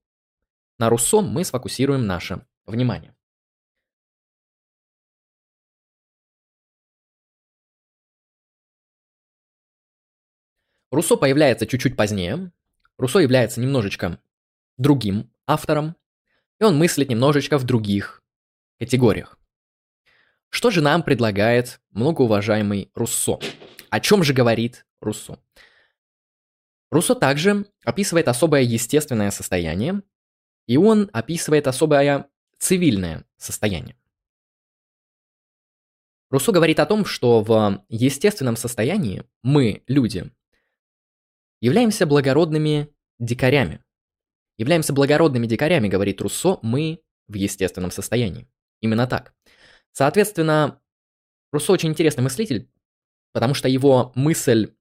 На Руссо мы сфокусируем наше внимание. Руссо появляется чуть-чуть позднее. Руссо является немножечко другим автором, и он мыслит немножечко в других категориях. Что же нам предлагает многоуважаемый Руссо? О чем же говорит Руссо? Руссо также описывает особое естественное состояние, и он описывает особое цивильное состояние. Руссо говорит о том, что в естественном состоянии мы, люди, являемся благородными дикарями. Являемся благородными дикарями, говорит Руссо, мы в естественном состоянии. Именно так. Соответственно, Руссо очень интересный мыслитель, потому что его мысль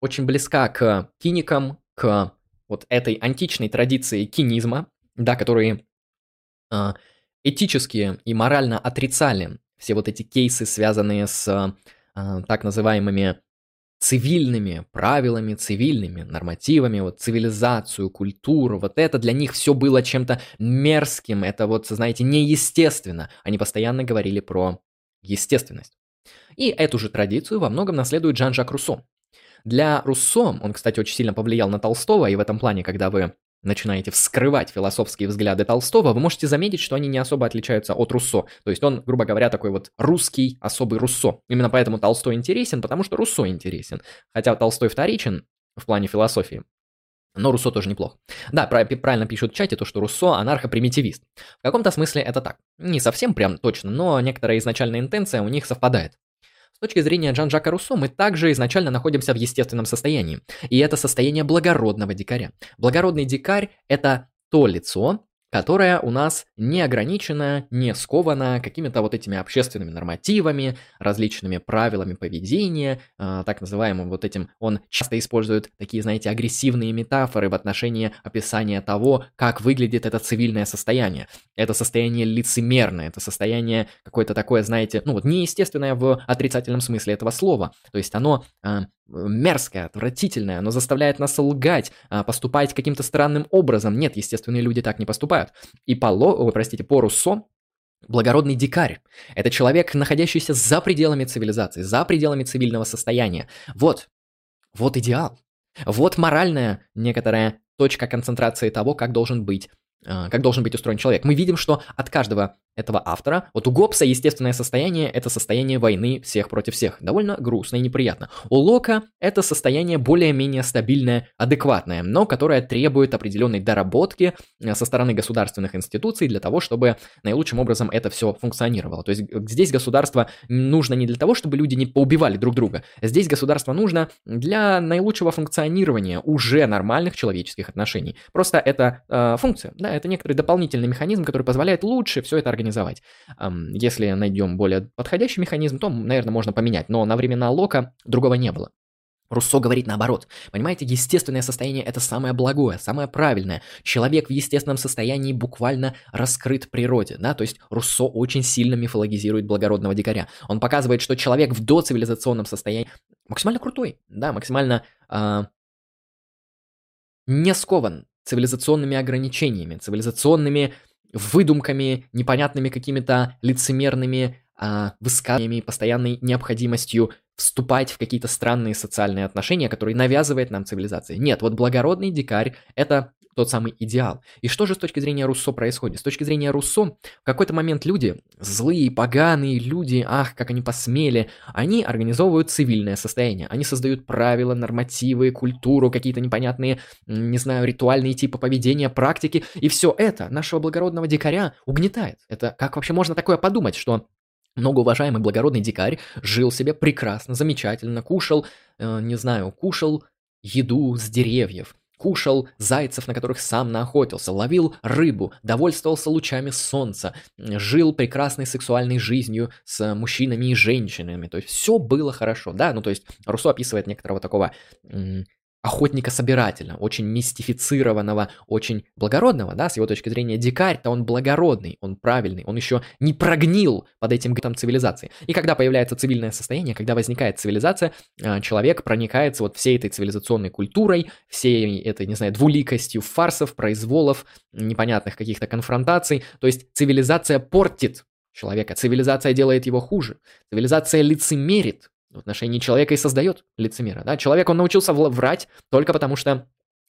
очень близка к киникам, к вот этой античной традиции кинизма, да, которые э, этически и морально отрицали все вот эти кейсы, связанные с э, так называемыми цивильными правилами, цивильными нормативами, вот цивилизацию, культуру, вот это для них все было чем-то мерзким, это вот, знаете, неестественно. Они постоянно говорили про естественность. И эту же традицию во многом наследует Жан-Жак Руссо. Для Руссо, он, кстати, очень сильно повлиял на Толстого, и в этом плане, когда вы начинаете вскрывать философские взгляды Толстого, вы можете заметить, что они не особо отличаются от Руссо. То есть он, грубо говоря, такой вот русский особый Руссо. Именно поэтому Толстой интересен, потому что Руссо интересен. Хотя Толстой вторичен в плане философии. Но Руссо тоже неплохо. Да, правильно пишут в чате то, что Руссо анархопримитивист. В каком-то смысле это так. Не совсем прям точно, но некоторая изначальная интенция у них совпадает. С точки зрения Жан-Жака Руссо, мы также изначально находимся в естественном состоянии. И это состояние благородного дикаря. Благородный дикарь – это то лицо, которая у нас не ограничена, не скована какими-то вот этими общественными нормативами, различными правилами поведения, э, так называемым вот этим. Он часто использует такие, знаете, агрессивные метафоры в отношении описания того, как выглядит это цивильное состояние. Это состояние лицемерное, это состояние какое-то такое, знаете, ну вот неестественное в отрицательном смысле этого слова. То есть оно э, мерзкое, отвратительное, оно заставляет нас лгать, а, поступать каким-то странным образом. Нет, естественные люди так не поступают. И по, Ло, простите, по Руссо Благородный дикарь – это человек, находящийся за пределами цивилизации, за пределами цивильного состояния. Вот, вот идеал. Вот моральная некоторая точка концентрации того, как должен быть, а, как должен быть устроен человек. Мы видим, что от каждого этого автора. Вот у Гоббса естественное состояние – это состояние войны всех против всех. Довольно грустно и неприятно. У Лока это состояние более-менее стабильное, адекватное, но которое требует определенной доработки э, со стороны государственных институций для того, чтобы наилучшим образом это все функционировало. То есть здесь государство нужно не для того, чтобы люди не поубивали друг друга. Здесь государство нужно для наилучшего функционирования уже нормальных человеческих отношений. Просто это э, функция, да, это некоторый дополнительный механизм, который позволяет лучше все это организовать организовать. Если найдем более подходящий механизм, то, наверное, можно поменять. Но на времена Лока другого не было. Руссо говорит наоборот. Понимаете, естественное состояние – это самое благое, самое правильное. Человек в естественном состоянии буквально раскрыт природе, да, то есть Руссо очень сильно мифологизирует благородного дикаря. Он показывает, что человек в доцивилизационном состоянии максимально крутой, да, максимально э, не скован цивилизационными ограничениями, цивилизационными выдумками, непонятными какими-то лицемерными а, высказываниями, постоянной необходимостью вступать в какие-то странные социальные отношения, которые навязывает нам цивилизация. Нет, вот благородный дикарь – это тот самый идеал. И что же с точки зрения Руссо происходит? С точки зрения Руссо, в какой-то момент люди, злые, поганые люди, ах, как они посмели, они организовывают цивильное состояние. Они создают правила, нормативы, культуру, какие-то непонятные, не знаю, ритуальные типы поведения, практики. И все это нашего благородного дикаря угнетает. Это как вообще можно такое подумать, что многоуважаемый благородный дикарь жил себе прекрасно, замечательно, кушал, э, не знаю, кушал еду с деревьев, кушал зайцев, на которых сам наохотился, ловил рыбу, довольствовался лучами солнца, жил прекрасной сексуальной жизнью с мужчинами и женщинами. То есть все было хорошо, да, ну то есть Руссо описывает некоторого такого охотника-собирателя, очень мистифицированного, очень благородного, да, с его точки зрения дикарь-то он благородный, он правильный, он еще не прогнил под этим гтом цивилизации. И когда появляется цивильное состояние, когда возникает цивилизация, а, человек проникается вот всей этой цивилизационной культурой, всей этой, не знаю, двуликостью фарсов, произволов, непонятных каких-то конфронтаций, то есть цивилизация портит человека, цивилизация делает его хуже, цивилизация лицемерит, в отношении человека и создает лицемера. Да? Человек, он научился врать только потому, что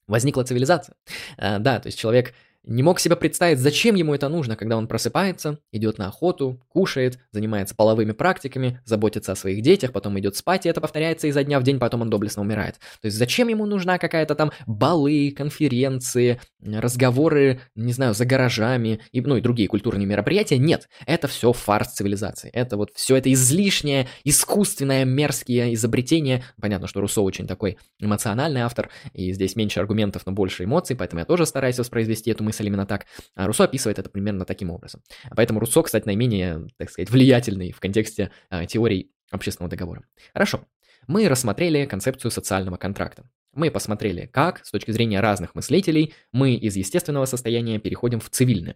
возникла цивилизация. А, да, то есть человек не мог себе представить, зачем ему это нужно, когда он просыпается, идет на охоту, кушает, занимается половыми практиками, заботится о своих детях, потом идет спать, и это повторяется изо дня в день, потом он доблестно умирает. То есть зачем ему нужна какая-то там балы, конференции, разговоры, не знаю, за гаражами, и, ну и другие культурные мероприятия? Нет, это все фарс цивилизации. Это вот все это излишнее, искусственное, мерзкие изобретение. Понятно, что Руссо очень такой эмоциональный автор, и здесь меньше аргументов, но больше эмоций, поэтому я тоже стараюсь воспроизвести эту мысль именно так. А Руссо описывает это примерно таким образом. Поэтому Руссо, кстати, наименее, так сказать, влиятельный в контексте а, теорий общественного договора. Хорошо. Мы рассмотрели концепцию социального контракта. Мы посмотрели, как, с точки зрения разных мыслителей, мы из естественного состояния переходим в цивильное.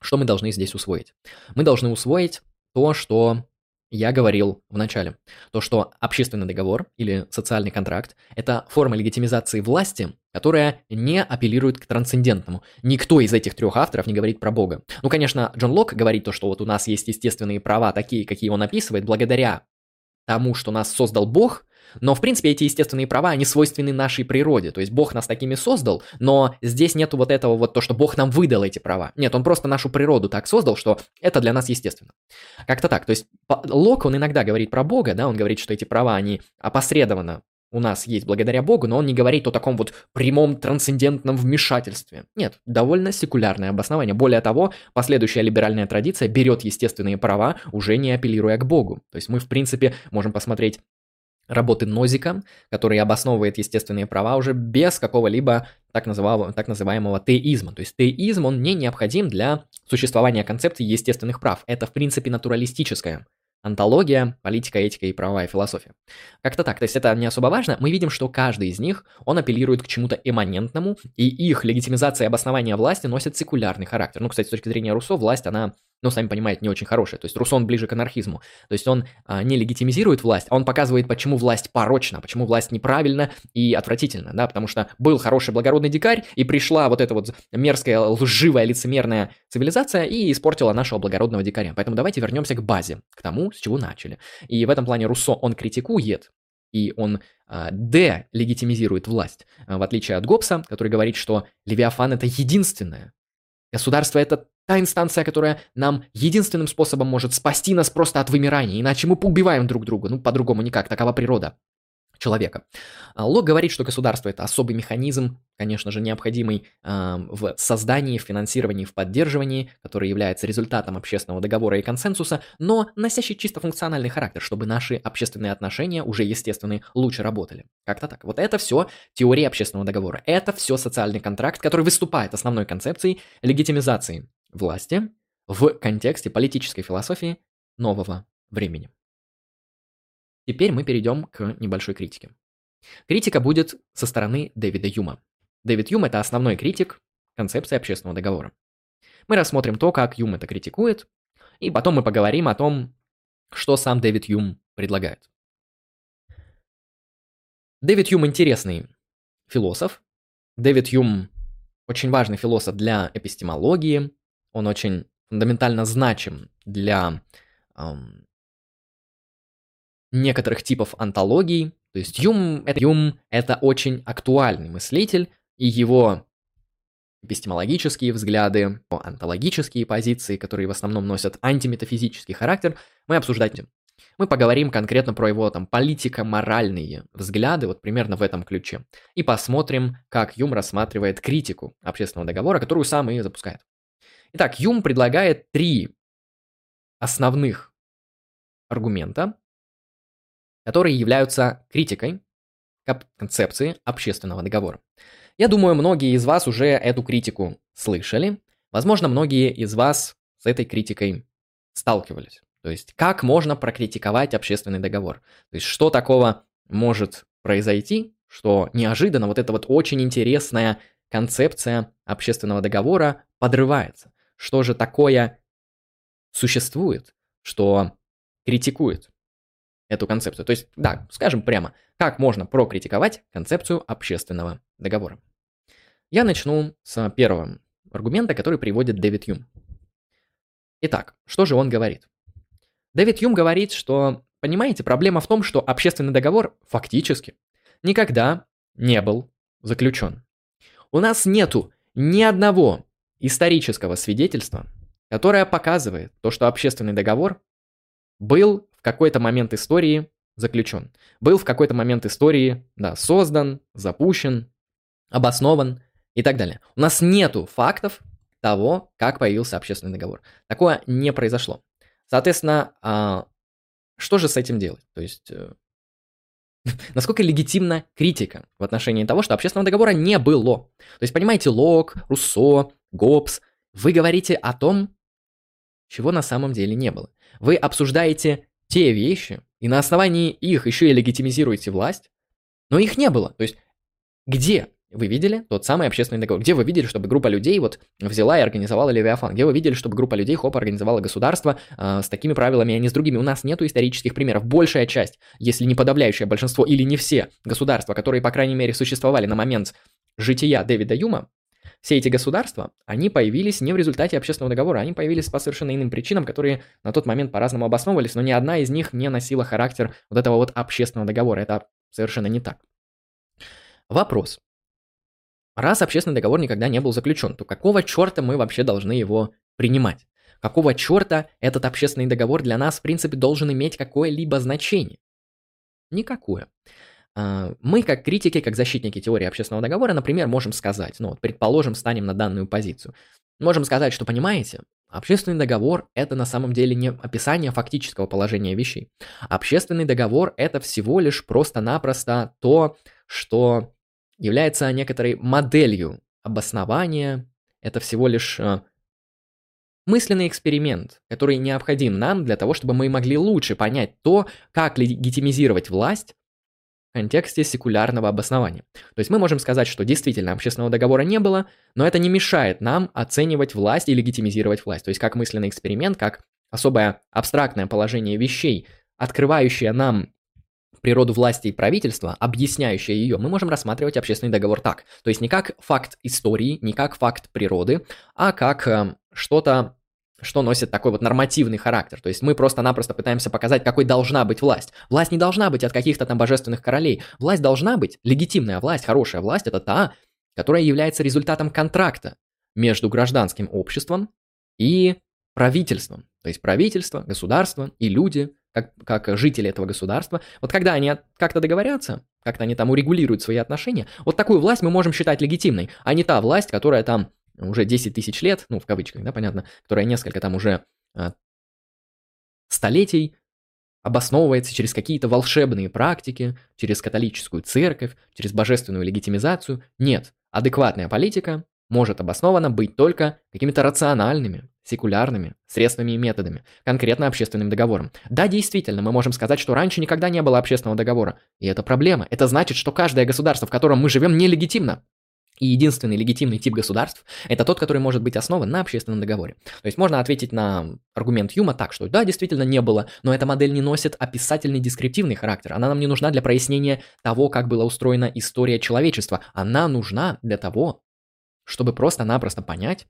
Что мы должны здесь усвоить? Мы должны усвоить то, что я говорил в начале. То, что общественный договор или социальный контракт – это форма легитимизации власти, которая не апеллирует к трансцендентному. Никто из этих трех авторов не говорит про Бога. Ну, конечно, Джон Лок говорит то, что вот у нас есть естественные права такие, какие он описывает, благодаря тому, что нас создал Бог, Но, в принципе, эти естественные права, они свойственны нашей природе. То есть Бог нас такими создал, но здесь нету вот этого вот то, что Бог нам выдал эти права. Нет, Он просто нашу природу так создал, что это для нас естественно. Как-то так. То есть Лок, он иногда говорит про Бога, да, он говорит, что эти права, они опосредованно у нас есть благодаря Богу, но он не говорит о таком вот прямом трансцендентном вмешательстве. Нет, довольно секулярное обоснование. Более того, последующая либеральная традиция берет естественные права, уже не апеллируя к Богу. То есть мы, в принципе, можем посмотреть работы Нозика, который обосновывает естественные права уже без какого-либо так называемого, так называемого теизма. То есть теизм, он не необходим для существования концепции естественных прав. Это, в принципе, натуралистическое Антология, политика, этика и правовая философия. Как-то так, то есть это не особо важно. Мы видим, что каждый из них, он апеллирует к чему-то эманентному, и их легитимизация и обоснование власти носят секулярный характер. Ну, кстати, с точки зрения Руссо, власть, она ну, сами понимаете, не очень хорошая. То есть Русон ближе к анархизму. То есть он а, не легитимизирует власть, а он показывает, почему власть порочна, почему власть неправильна и отвратительна, да, потому что был хороший благородный дикарь, и пришла вот эта вот мерзкая, лживая, лицемерная цивилизация и испортила нашего благородного дикаря. Поэтому давайте вернемся к базе, к тому, с чего начали. И в этом плане Руссо, он критикует и он э, делегитимизирует власть, в отличие от Гоббса, который говорит, что Левиафан это единственное. Государство это Та инстанция, которая нам единственным способом может спасти нас просто от вымирания, иначе мы поубиваем друг друга, ну по-другому никак, такова природа человека. А, Лок говорит, что государство это особый механизм, конечно же, необходимый э, в создании, в финансировании, в поддерживании, который является результатом общественного договора и консенсуса, но носящий чисто функциональный характер, чтобы наши общественные отношения, уже естественные, лучше работали. Как-то так. Вот это все теория общественного договора. Это все социальный контракт, который выступает основной концепцией легитимизации власти в контексте политической философии нового времени. Теперь мы перейдем к небольшой критике. Критика будет со стороны Дэвида Юма. Дэвид Юм – это основной критик концепции общественного договора. Мы рассмотрим то, как Юм это критикует, и потом мы поговорим о том, что сам Дэвид Юм предлагает. Дэвид Юм интересный философ. Дэвид Юм очень важный философ для эпистемологии. Он очень фундаментально значим для эм, некоторых типов антологий. То есть Юм это, Юм – это очень актуальный мыслитель, и его эпистемологические взгляды, антологические позиции, которые в основном носят антиметафизический характер, мы обсуждать будем. Мы поговорим конкретно про его там политико-моральные взгляды, вот примерно в этом ключе. И посмотрим, как Юм рассматривает критику общественного договора, которую сам и запускает. Итак, Юм предлагает три основных аргумента, которые являются критикой концепции общественного договора. Я думаю, многие из вас уже эту критику слышали. Возможно, многие из вас с этой критикой сталкивались. То есть, как можно прокритиковать общественный договор? То есть, что такого может произойти, что неожиданно вот эта вот очень интересная концепция общественного договора подрывается? Что же такое существует, что критикует? эту концепцию. То есть, да, скажем прямо, как можно прокритиковать концепцию общественного договора. Я начну с первого аргумента, который приводит Дэвид Юм. Итак, что же он говорит? Дэвид Юм говорит, что, понимаете, проблема в том, что общественный договор фактически никогда не был заключен. У нас нету ни одного исторического свидетельства, которое показывает то, что общественный договор был какой-то момент истории заключен. Был в какой-то момент истории, да, создан, запущен, обоснован и так далее. У нас нету фактов того, как появился общественный договор. Такое не произошло. Соответственно, а, что же с этим делать? То есть, э, (laughs) насколько легитимна критика в отношении того, что общественного договора не было? То есть, понимаете, Лок, Руссо, Гоббс, вы говорите о том, чего на самом деле не было. Вы обсуждаете те вещи, и на основании их еще и легитимизируете власть, но их не было. То есть где вы видели тот самый общественный договор? Где вы видели, чтобы группа людей вот взяла и организовала Левиафан? Где вы видели, чтобы группа людей, хоп, организовала государство э, с такими правилами, а не с другими? У нас нету исторических примеров. Большая часть, если не подавляющее большинство или не все государства, которые, по крайней мере, существовали на момент жития Дэвида Юма, все эти государства, они появились не в результате общественного договора, они появились по совершенно иным причинам, которые на тот момент по-разному обосновывались, но ни одна из них не носила характер вот этого вот общественного договора. Это совершенно не так. Вопрос. Раз общественный договор никогда не был заключен, то какого черта мы вообще должны его принимать? Какого черта этот общественный договор для нас, в принципе, должен иметь какое-либо значение? Никакое. А, мы, как критики, как защитники теории общественного договора, например, можем сказать, ну вот, предположим, станем на данную позицию. Можем сказать, что, понимаете, общественный договор – это на самом деле не описание фактического положения вещей. Общественный договор – это всего лишь просто-напросто то, что является некоторой моделью обоснования, это всего лишь э, мысленный эксперимент, который необходим нам для того, чтобы мы могли лучше понять то, как легитимизировать власть в контексте секулярного обоснования. То есть мы можем сказать, что действительно общественного договора не было, но это не мешает нам оценивать власть и легитимизировать власть. То есть как мысленный эксперимент, как особое абстрактное положение вещей, открывающее нам природу власти и правительства, объясняющее ее, мы можем рассматривать общественный договор так. То есть не как факт истории, не как факт природы, а как э, что-то что носит такой вот нормативный характер. То есть мы просто-напросто пытаемся показать, какой должна быть власть. Власть не должна быть от каких-то там божественных королей. Власть должна быть, легитимная власть, хорошая власть, это та, которая является результатом контракта между гражданским обществом и правительством. То есть правительство, государство и люди, как, как жители этого государства. Вот когда они как-то договорятся, как-то они там урегулируют свои отношения, вот такую власть мы можем считать легитимной, а не та власть, которая там уже 10 тысяч лет, ну, в кавычках, да, понятно, которая несколько там уже а, столетий обосновывается через какие-то волшебные практики, через католическую церковь, через божественную легитимизацию. Нет, адекватная политика может обоснована быть только какими-то рациональными, секулярными средствами и методами, конкретно общественным договором. Да, действительно, мы можем сказать, что раньше никогда не было общественного договора. И это проблема. Это значит, что каждое государство, в котором мы живем, нелегитимно. И единственный легитимный тип государств – это тот, который может быть основан на общественном договоре. То есть можно ответить на аргумент Юма так, что да, действительно не было, но эта модель не носит описательный дескриптивный характер. Она нам не нужна для прояснения того, как была устроена история человечества. Она нужна для того, чтобы просто-напросто понять,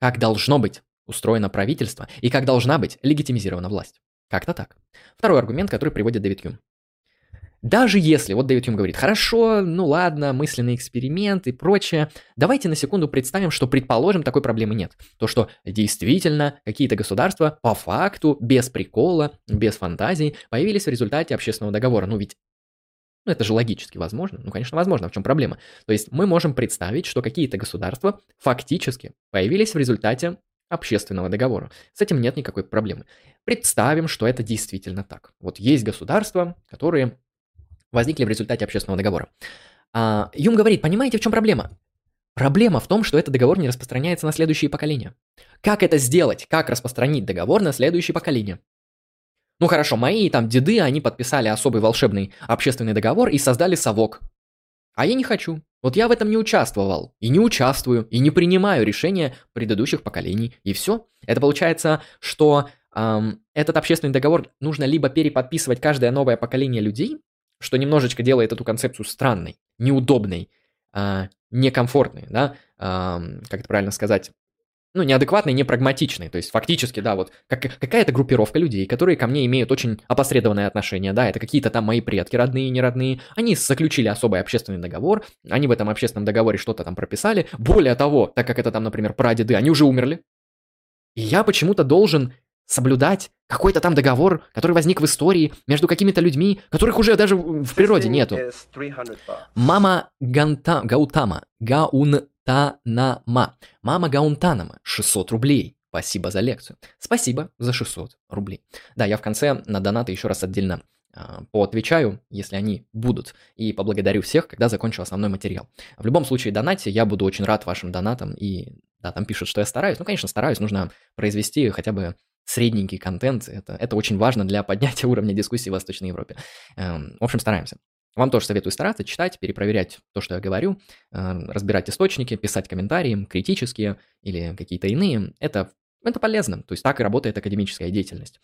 как должно быть устроено правительство и как должна быть легитимизирована власть. Как-то так. Второй аргумент, который приводит Дэвид Юм. Даже если, вот Дэвид Юм говорит, хорошо, ну ладно, мысленный эксперимент и прочее, давайте на секунду представим, что, предположим, такой проблемы нет. То, что действительно какие-то государства по факту, без прикола, без фантазий, появились в результате общественного договора. Ну ведь ну, это же логически возможно. Ну, конечно, возможно. В чем проблема? То есть мы можем представить, что какие-то государства фактически появились в результате общественного договора. С этим нет никакой проблемы. Представим, что это действительно так. Вот есть государства, которые возникли в результате общественного договора. А, Юм говорит, понимаете, в чем проблема? Проблема в том, что этот договор не распространяется на следующие поколения. Как это сделать? Как распространить договор на следующие поколения? Ну хорошо, мои там деды, они подписали особый волшебный общественный договор и создали совок. А я не хочу. Вот я в этом не участвовал, и не участвую, и не принимаю решения предыдущих поколений, и все. Это получается, что эм, этот общественный договор нужно либо переподписывать каждое новое поколение людей, что немножечко делает эту концепцию странной, неудобной, э, некомфортной, да, э, как это правильно сказать, ну, неадекватный, непрагматичный. То есть, фактически, да, вот как, какая-то группировка людей, которые ко мне имеют очень опосредованное отношение, да, это какие-то там мои предки, родные и неродные, они заключили особый общественный договор, они в этом общественном договоре что-то там прописали. Более того, так как это там, например, прадеды, они уже умерли. И я почему-то должен соблюдать какой-то там договор, который возник в истории между какими-то людьми, которых уже даже в природе нету. Мама Ганта, Гаутама, Гаун Гаунтанама. Мама Гаунтанама. 600 рублей. Спасибо за лекцию. Спасибо за 600 рублей. Да, я в конце на донаты еще раз отдельно э, поотвечаю, если они будут, и поблагодарю всех, когда закончу основной материал. В любом случае, донатьте, я буду очень рад вашим донатам, и да, там пишут, что я стараюсь. Ну, конечно, стараюсь, нужно произвести хотя бы средненький контент, это, это очень важно для поднятия (laughs) уровня дискуссии в Восточной Европе. Эм, в общем, стараемся. Вам тоже советую стараться, читать, перепроверять то, что я говорю, э, разбирать источники, писать комментарии, критические или какие-то иные. Это, это полезно. То есть так и работает академическая деятельность.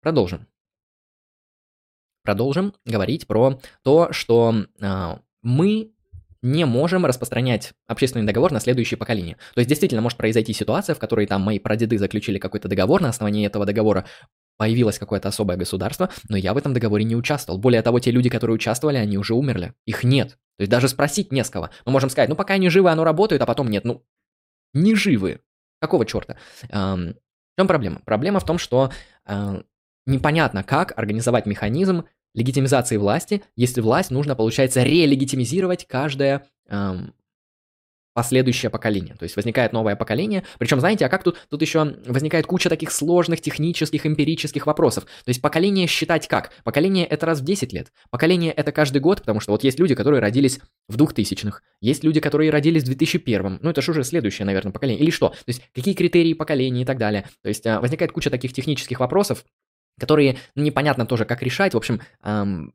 Продолжим. Продолжим говорить про то, что э, мы не можем распространять общественный договор на следующее поколение. То есть действительно может произойти ситуация, в которой там мои прадеды заключили какой-то договор, на основании этого договора появилось какое-то особое государство, но я в этом договоре не участвовал. Более того, те люди, которые участвовали, они уже умерли. Их нет. То есть даже спросить не с кого. Мы можем сказать, ну пока они живы, оно работает, а потом нет. Ну, не живы. Какого черта? Эм, в чем проблема? Проблема в том, что э, непонятно, как организовать механизм легитимизации власти, если власть нужно, получается, релегитимизировать каждое эм, последующее поколение. То есть возникает новое поколение. Причем, знаете, а как тут, тут еще возникает куча таких сложных технических, эмпирических вопросов. То есть поколение считать как? Поколение это раз в 10 лет. Поколение это каждый год, потому что вот есть люди, которые родились в 2000-х. Есть люди, которые родились в 2001 Ну это же уже следующее, наверное, поколение. Или что? То есть какие критерии поколения и так далее. То есть а, возникает куча таких технических вопросов, которые ну, непонятно тоже, как решать. В общем, эм,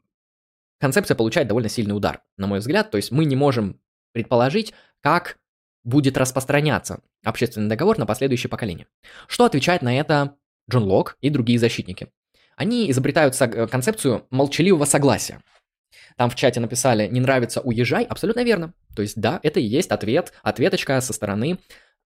концепция получает довольно сильный удар, на мой взгляд. То есть мы не можем предположить, как будет распространяться общественный договор на последующее поколение. Что отвечает на это Джон Лок и другие защитники? Они изобретают концепцию молчаливого согласия. Там в чате написали «не нравится, уезжай». Абсолютно верно. То есть да, это и есть ответ, ответочка со стороны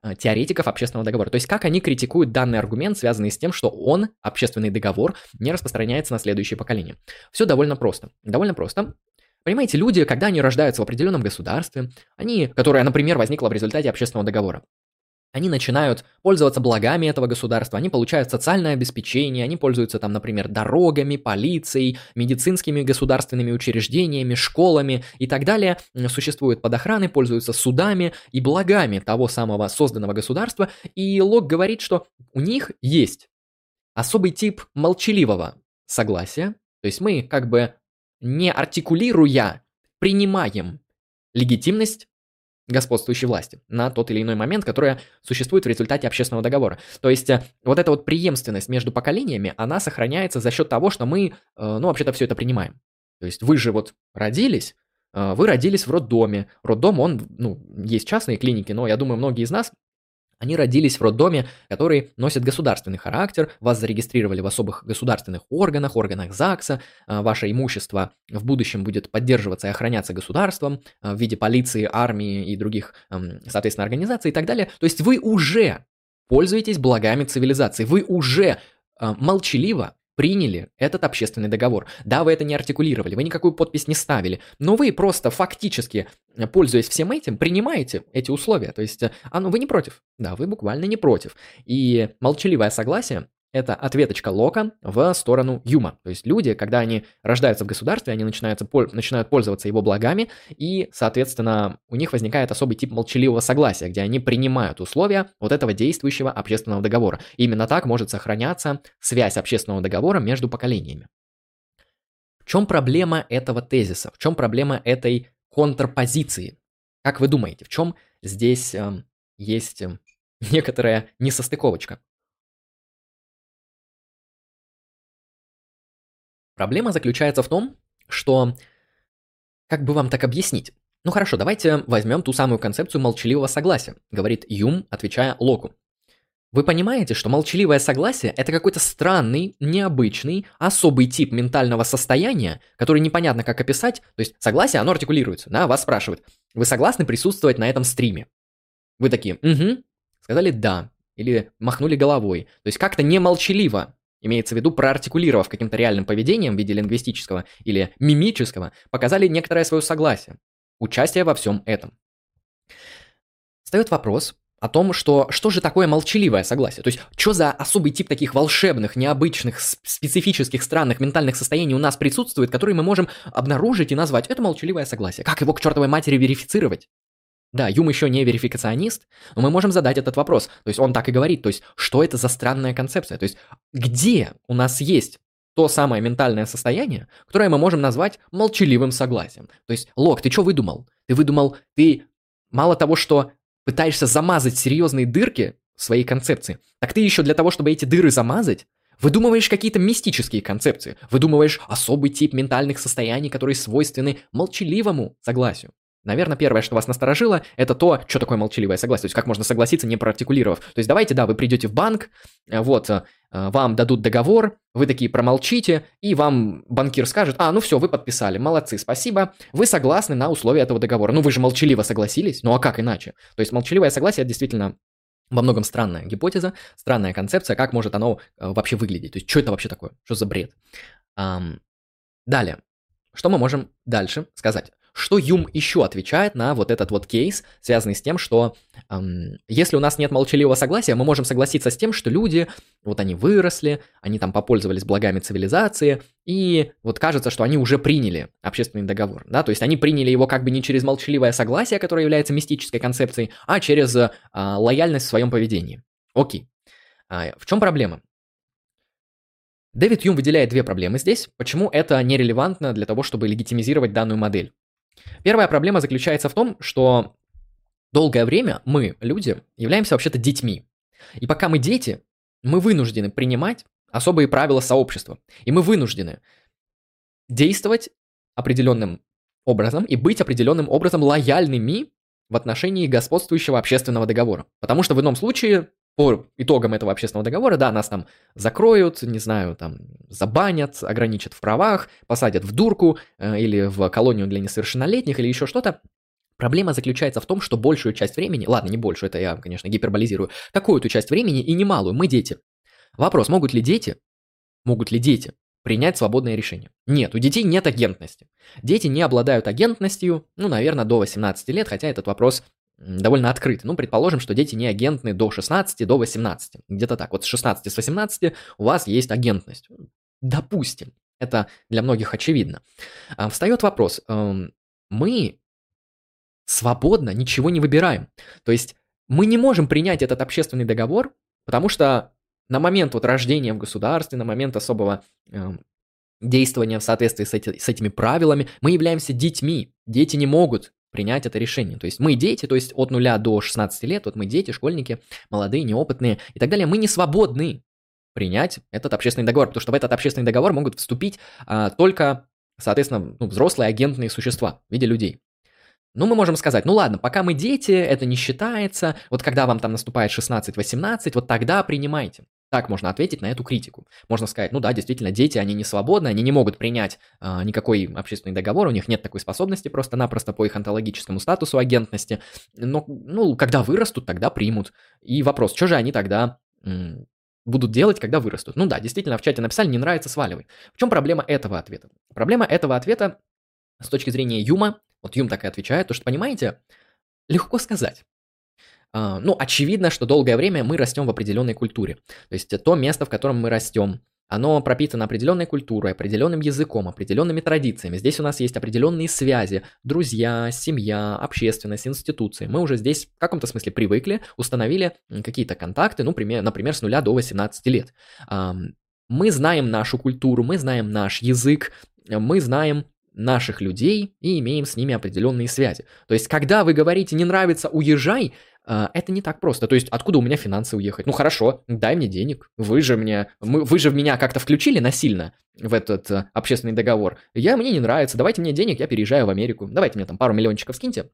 э, теоретиков общественного договора. То есть как они критикуют данный аргумент, связанный с тем, что он, общественный договор, не распространяется на следующее поколение. Все довольно просто. Довольно просто. Понимаете, люди, когда они рождаются в определенном государстве, они, которое, например, возникло в результате общественного договора, они начинают пользоваться благами этого государства, они получают социальное обеспечение, они пользуются там, например, дорогами, полицией, медицинскими государственными учреждениями, школами и так далее, существуют под охраной, пользуются судами и благами того самого созданного государства. И Лок говорит, что у них есть особый тип молчаливого согласия, то есть мы как бы не артикулируя, принимаем легитимность господствующей власти на тот или иной момент, которая существует в результате общественного договора. То есть э, вот эта вот преемственность между поколениями, она сохраняется за счет того, что мы, э, ну, вообще-то все это принимаем. То есть вы же вот родились, э, вы родились в роддоме. Роддом, он, ну, есть частные клиники, но я думаю, многие из нас они родились в роддоме, который носит государственный характер, вас зарегистрировали в особых государственных органах, органах ЗАГСа, а, ваше имущество в будущем будет поддерживаться и охраняться государством а, в виде полиции, армии и других, соответственно, организаций и так далее. То есть вы уже пользуетесь благами цивилизации, вы уже а, молчаливо приняли этот общественный договор. Да, вы это не артикулировали, вы никакую подпись не ставили, но вы просто фактически, э, пользуясь всем этим, принимаете эти условия. То есть, а, ну, вы не против. Да, вы буквально не против. И молчаливое согласие это ответочка Лока в сторону Юма. То есть люди, когда они рождаются в государстве, они начинают, начинают пользоваться его благами, и, соответственно, у них возникает особый тип молчаливого согласия, где они принимают условия вот этого действующего общественного договора. И именно так может сохраняться связь общественного договора между поколениями. В чем проблема этого тезиса? В чем проблема этой контрпозиции? Как вы думаете, в чем здесь э, есть э, некоторая несостыковочка? Проблема заключается в том, что... Как бы вам так объяснить? Ну хорошо, давайте возьмем ту самую концепцию молчаливого согласия, говорит Юм, отвечая Локу. Вы понимаете, что молчаливое согласие – это какой-то странный, необычный, особый тип ментального состояния, который непонятно как описать. То есть согласие, оно артикулируется, да, вас спрашивают, вы согласны присутствовать на этом стриме? Вы такие, угу, сказали да, или махнули головой. То есть как-то не молчаливо, имеется в виду проартикулировав каким-то реальным поведением в виде лингвистического или мимического, показали некоторое свое согласие, участие во всем этом. Встает вопрос о том, что что же такое молчаливое согласие? То есть, что за особый тип таких волшебных, необычных, специфических, странных ментальных состояний у нас присутствует, которые мы можем обнаружить и назвать это молчаливое согласие? Как его к чертовой матери верифицировать? Да, Юм еще не верификационист, но мы можем задать этот вопрос. То есть он так и говорит, то есть что это за странная концепция? То есть где у нас есть то самое ментальное состояние, которое мы можем назвать молчаливым согласием. То есть, Лок, ты что выдумал? Ты выдумал, ты мало того, что пытаешься замазать серьезные дырки своей концепции, так ты еще для того, чтобы эти дыры замазать, выдумываешь какие-то мистические концепции, выдумываешь особый тип ментальных состояний, которые свойственны молчаливому согласию. Наверное, первое, что вас насторожило, это то, что такое молчаливое согласие. То есть, как можно согласиться, не проартикулировав. То есть, давайте, да, вы придете в банк, э, вот, э, вам дадут договор, вы такие промолчите, и вам банкир скажет, а, ну все, вы подписали, молодцы, спасибо, вы согласны на условия этого договора. Ну, вы же молчаливо согласились, ну а как иначе? То есть, молчаливое согласие, это действительно во многом странная гипотеза, странная концепция, как может оно э, вообще выглядеть. То есть, что это вообще такое? Что за бред? Далее. Что мы можем дальше сказать? Что Юм еще отвечает на вот этот вот кейс, связанный с тем, что эм, если у нас нет молчаливого согласия, мы можем согласиться с тем, что люди, вот они выросли, они там попользовались благами цивилизации, и вот кажется, что они уже приняли общественный договор, да, то есть они приняли его как бы не через молчаливое согласие, которое является мистической концепцией, а через э, лояльность в своем поведении. Окей. А, в чем проблема? Дэвид Юм выделяет две проблемы здесь. Почему это нерелевантно для того, чтобы легитимизировать данную модель? Первая проблема заключается в том, что долгое время мы, люди, являемся вообще-то детьми. И пока мы дети, мы вынуждены принимать особые правила сообщества. И мы вынуждены действовать определенным образом и быть определенным образом лояльными в отношении господствующего общественного договора. Потому что в ином случае по итогам этого общественного договора, да, нас там закроют, не знаю, там забанят, ограничат в правах, посадят в дурку э, или в колонию для несовершеннолетних или еще что-то. Проблема заключается в том, что большую часть времени, ладно, не большую, это я, конечно, гиперболизирую, какую-то часть времени и немалую, мы дети. Вопрос, могут ли дети, могут ли дети принять свободное решение? Нет, у детей нет агентности. Дети не обладают агентностью, ну, наверное, до 18 лет, хотя этот вопрос довольно открыты. Ну, предположим, что дети не агентны до 16, до 18. Где-то так. Вот с 16, с 18 у вас есть агентность. Допустим. Это для многих очевидно. А, встает вопрос. Эм, мы свободно ничего не выбираем. То есть мы не можем принять этот общественный договор, потому что на момент вот рождения в государстве, на момент особого э, действования в соответствии с, эти, с этими правилами, мы являемся детьми. Дети не могут принять это решение. То есть мы дети, то есть от 0 до 16 лет, вот мы дети, школьники, молодые, неопытные и так далее, мы не свободны принять этот общественный договор, потому что в этот общественный договор могут вступить а, только, соответственно, ну, взрослые агентные существа в виде людей. Ну, мы можем сказать, ну ладно, пока мы дети, это не считается, вот когда вам там наступает 16-18, вот тогда принимайте. Так можно ответить на эту критику. Можно сказать, ну да, действительно, дети, они не свободны, они не могут принять э, никакой общественный договор, у них нет такой способности просто-напросто по их онтологическому статусу агентности. Но, ну, когда вырастут, тогда примут. И вопрос, что же они тогда м- будут делать, когда вырастут? Ну да, действительно, в чате написали, не нравится, сваливай. В чем проблема этого ответа? Проблема этого ответа с точки зрения Юма, вот Юм так и отвечает, то что, понимаете, легко сказать. А, ну, очевидно, что долгое время мы растем в определенной культуре. То есть то место, в котором мы растем, оно пропитано определенной культурой, определенным языком, определенными традициями. Здесь у нас есть определенные связи, друзья, семья, общественность, институции. Мы уже здесь в каком-то смысле привыкли, установили какие-то контакты, ну, например, с нуля до 18 лет. Мы знаем нашу культуру, мы знаем наш язык, мы знаем наших людей и имеем с ними определенные связи. То есть, когда вы говорите «не нравится, уезжай», это не так просто. То есть, откуда у меня финансы уехать? Ну хорошо, дай мне денег. Вы же мне, мы, вы же меня как-то включили насильно в этот э, общественный договор. Я мне не нравится. Давайте мне денег, я переезжаю в Америку. Давайте мне там пару миллиончиков скиньте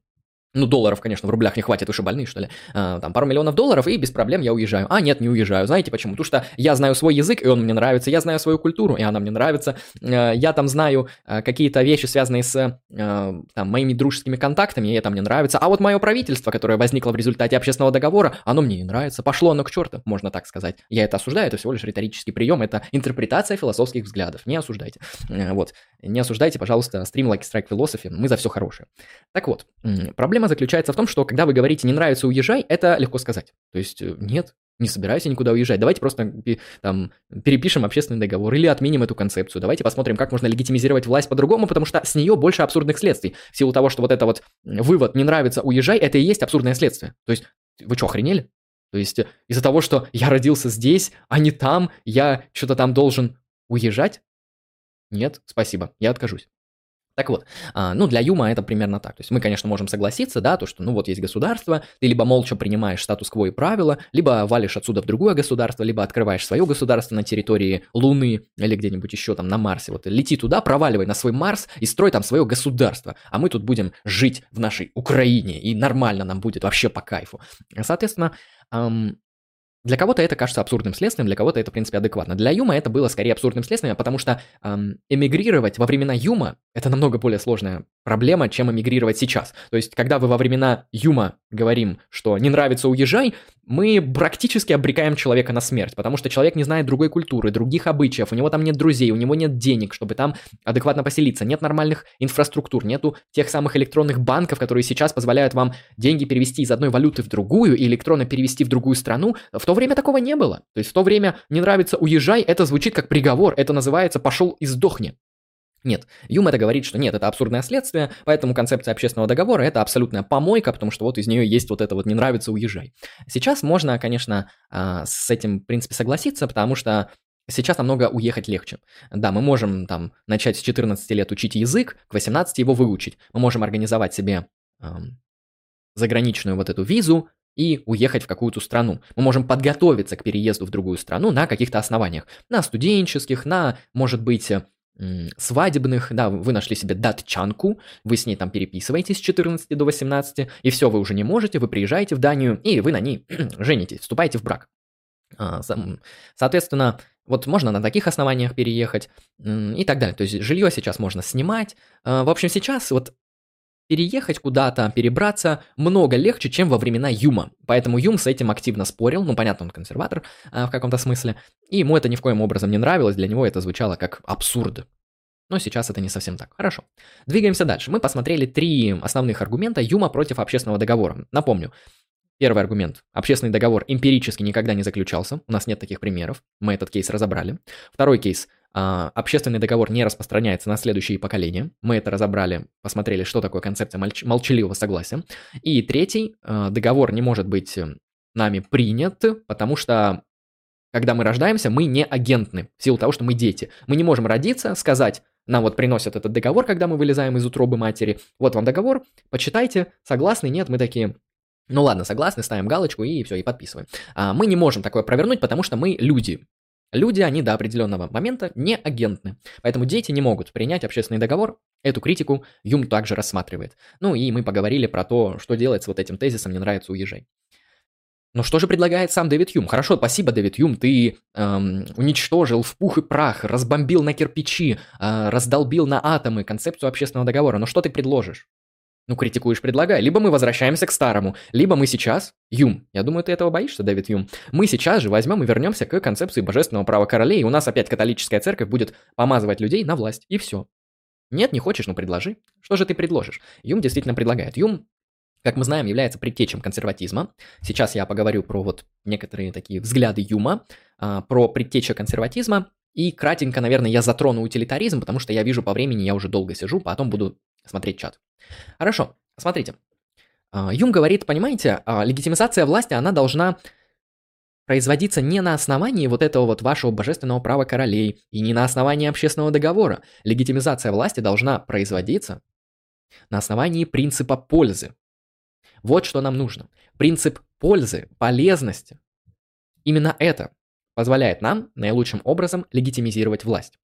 ну, долларов, конечно, в рублях не хватит, вы что, больные, что ли? А, там пару миллионов долларов, и без проблем я уезжаю. А, нет, не уезжаю. Знаете почему? Потому что я знаю свой язык, и он мне нравится. Я знаю свою культуру, и она мне нравится. А, я там знаю а, какие-то вещи, связанные с а, там, моими дружескими контактами, и это мне нравится. А вот мое правительство, которое возникло в результате общественного договора, оно мне не нравится. Пошло оно к черту, можно так сказать. Я это осуждаю, это всего лишь риторический прием, это интерпретация философских взглядов. Не осуждайте. А, вот. Не осуждайте, пожалуйста, стрим Lucky Strike Philosophy. Мы за все хорошее. Так вот, проблема заключается в том, что когда вы говорите «не нравится, уезжай», это легко сказать. То есть э, нет, не собираюсь я никуда уезжать. Давайте просто там, перепишем общественный договор или отменим эту концепцию. Давайте посмотрим, как можно легитимизировать власть по-другому, потому что с нее больше абсурдных следствий. В силу того, что вот это вот вывод «не нравится, уезжай» — это и есть абсурдное следствие. То есть вы что, охренели? То есть э, из-за того, что я родился здесь, а не там, я что-то там должен уезжать? Нет, спасибо, я откажусь. Так вот, а, ну для Юма это примерно так. То есть мы, конечно, можем согласиться, да, то, что ну вот есть государство, ты либо молча принимаешь статус-кво и правила, либо валишь отсюда в другое государство, либо открываешь свое государство на территории Луны или где-нибудь еще там на Марсе. Вот лети туда, проваливай на свой Марс и строй там свое государство. А мы тут будем жить в нашей Украине, и нормально нам будет вообще по кайфу. Соответственно, эм, Для кого-то это кажется абсурдным следствием, для кого-то это, в принципе, адекватно. Для Юма это было скорее абсурдным следствием, потому что эм, эмигрировать во времена Юма – это намного более сложная проблема, чем эмигрировать сейчас. То есть, когда вы во времена Юма говорим, что не нравится – уезжай, мы практически обрекаем человека на смерть, потому что человек не знает другой культуры, других обычаев, у него там нет друзей, у него нет денег, чтобы там адекватно поселиться, нет нормальных инфраструктур, нету тех самых электронных банков, которые сейчас позволяют вам деньги перевести из одной валюты в другую и электронно перевести в другую страну. В то время такого не было. То есть в то время не нравится уезжай, это звучит как приговор, это называется пошел и сдохни. Нет, Юм это говорит, что нет, это абсурдное следствие, поэтому концепция общественного договора это абсолютная помойка, потому что вот из нее есть вот это вот «не нравится, уезжай». Сейчас можно, конечно, а, с этим, в принципе, согласиться, потому что Сейчас намного уехать легче. Да, мы можем там начать с 14 лет учить язык, к 18 его выучить. Мы можем организовать себе заграничную вот эту визу и уехать в какую-то страну. Мы можем подготовиться к переезду в другую страну на каких-то основаниях. На студенческих, на, может быть, свадебных, да, вы нашли себе датчанку, вы с ней там переписываетесь с 14 до 18, и все, вы уже не можете, вы приезжаете в Данию, и вы на ней (clears throat) женитесь, вступаете в брак. А, соответственно, вот можно на таких основаниях переехать и так далее. То есть жилье сейчас можно снимать. А, в общем, сейчас вот Переехать куда-то, перебраться много легче, чем во времена Юма. Поэтому Юм с этим активно спорил, ну понятно, он консерватор а, в каком-то смысле, и ему это ни в коем образом не нравилось, для него это звучало как абсурд. Но сейчас это не совсем так. Хорошо. Двигаемся дальше. Мы посмотрели три основных аргумента Юма против общественного договора. Напомню, Первый аргумент. Общественный договор эмпирически никогда не заключался. У нас нет таких примеров. Мы этот кейс разобрали. Второй кейс. А, общественный договор не распространяется на следующие поколения. Мы это разобрали, посмотрели, что такое концепция молч- молчаливого согласия. И третий, а, договор не может быть э, нами принят, потому что когда мы рождаемся, мы не агентны, в силу того, что мы дети. Мы не можем родиться, сказать, нам вот приносят этот договор, когда мы вылезаем из утробы матери. Вот вам договор, почитайте, согласны, нет, мы такие, ну ладно, согласны, ставим галочку и все, и подписываем. А мы не можем такое провернуть, потому что мы люди. Люди, они до определенного момента не агентны. Поэтому дети не могут принять общественный договор. Эту критику Юм также рассматривает. Ну и мы поговорили про то, что делать с вот этим тезисом «не нравится, уезжай». Но что же предлагает сам Дэвид Юм? Хорошо, спасибо, Дэвид Юм, ты эм, уничтожил в пух и прах, разбомбил на кирпичи, э, раздолбил на атомы концепцию общественного договора. Но что ты предложишь? Ну, критикуешь, предлагай. Либо мы возвращаемся к старому, либо мы сейчас... Юм, я думаю, ты этого боишься, Дэвид Юм. Мы сейчас же возьмем и вернемся к концепции божественного права королей, и у нас опять католическая церковь будет помазывать людей на власть, и все. Нет, не хочешь, ну предложи. Что же ты предложишь? Юм действительно предлагает. Юм как мы знаем, является предтечем консерватизма. Сейчас я поговорю про вот некоторые такие взгляды Юма, а, про предтеча консерватизма. И кратенько, наверное, я затрону утилитаризм, потому что я вижу по времени, я уже долго сижу, потом буду смотреть чат. Хорошо, смотрите. А, Юм говорит, понимаете, а, легитимизация власти, она должна производиться не на основании вот этого вот вашего божественного права королей и не на основании общественного договора. Легитимизация власти должна производиться на основании принципа пользы. Вот что нам нужно. Принцип пользы, полезности. Именно это позволяет нам наилучшим образом легитимизировать власть.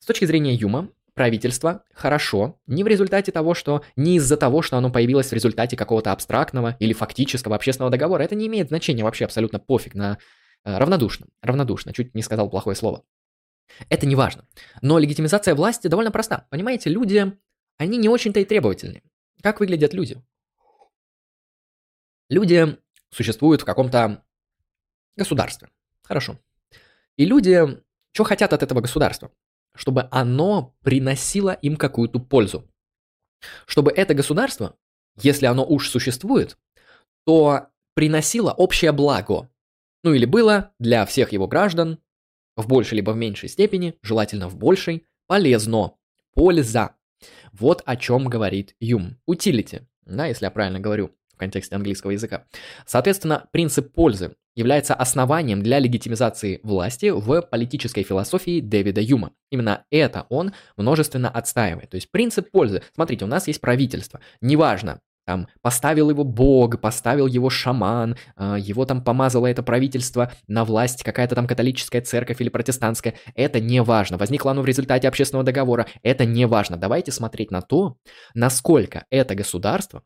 С точки зрения Юма, правительство хорошо не в результате того, что не из-за того, что оно появилось в результате какого-то абстрактного или фактического общественного договора. Это не имеет значения вообще абсолютно пофиг на э, равнодушно. Равнодушно, чуть не сказал плохое слово. Это не важно. Но легитимизация власти довольно проста. Понимаете, люди, они не очень-то и требовательны. Как выглядят люди? Люди существуют в каком-то государстве. Хорошо. И люди, что хотят от этого государства? Чтобы оно приносило им какую-то пользу. Чтобы это государство, если оно уж существует, то приносило общее благо. Ну или было для всех его граждан в большей либо в меньшей степени, желательно в большей, полезно. Польза. Вот о чем говорит Юм. Утилити, да, если я правильно говорю контексте английского языка. Соответственно, принцип пользы является основанием для легитимизации власти в политической философии Дэвида Юма. Именно это он множественно отстаивает. То есть принцип пользы. Смотрите, у нас есть правительство. Неважно, там поставил его бог, поставил его шаман, а, его там помазало это правительство на власть, какая-то там католическая церковь или протестантская. Это не важно. Возникло оно в результате общественного договора. Это не важно. Давайте смотреть на то, насколько это государство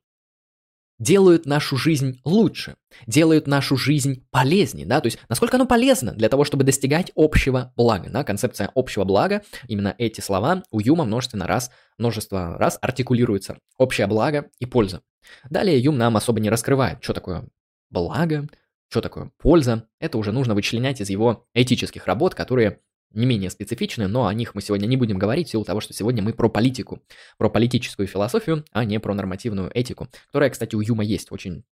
делают нашу жизнь лучше, делают нашу жизнь полезнее, да, то есть насколько оно полезно для того, чтобы достигать общего блага, да, концепция общего блага, именно эти слова у Юма множественно раз, множество раз артикулируются, общее благо и польза. Далее Юм нам особо не раскрывает, что такое благо, что такое польза, это уже нужно вычленять из его этических работ, которые не менее специфичны, но о них мы сегодня не будем говорить в силу того, что сегодня мы про политику, про политическую философию, а не про нормативную этику, которая, кстати, у Юма есть, очень,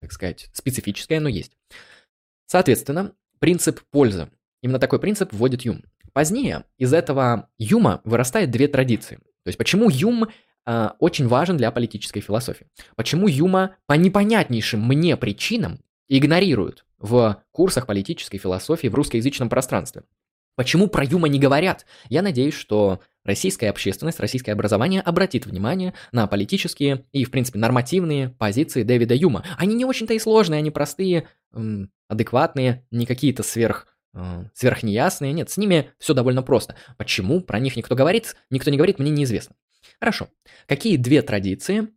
так сказать, специфическая, но есть. Соответственно, принцип пользы. Именно такой принцип вводит Юм. Позднее из этого Юма вырастает две традиции. То есть почему Юм э, очень важен для политической философии? Почему Юма по непонятнейшим мне причинам игнорируют в курсах политической философии в русскоязычном пространстве? Почему про Юма не говорят? Я надеюсь, что российская общественность, российское образование обратит внимание на политические и, в принципе, нормативные позиции Дэвида Юма. Они не очень-то и сложные, они простые, адекватные, не какие-то сверх э, сверхнеясные. Нет, с ними все довольно просто. Почему про них никто говорит, никто не говорит, мне неизвестно. Хорошо. Какие две традиции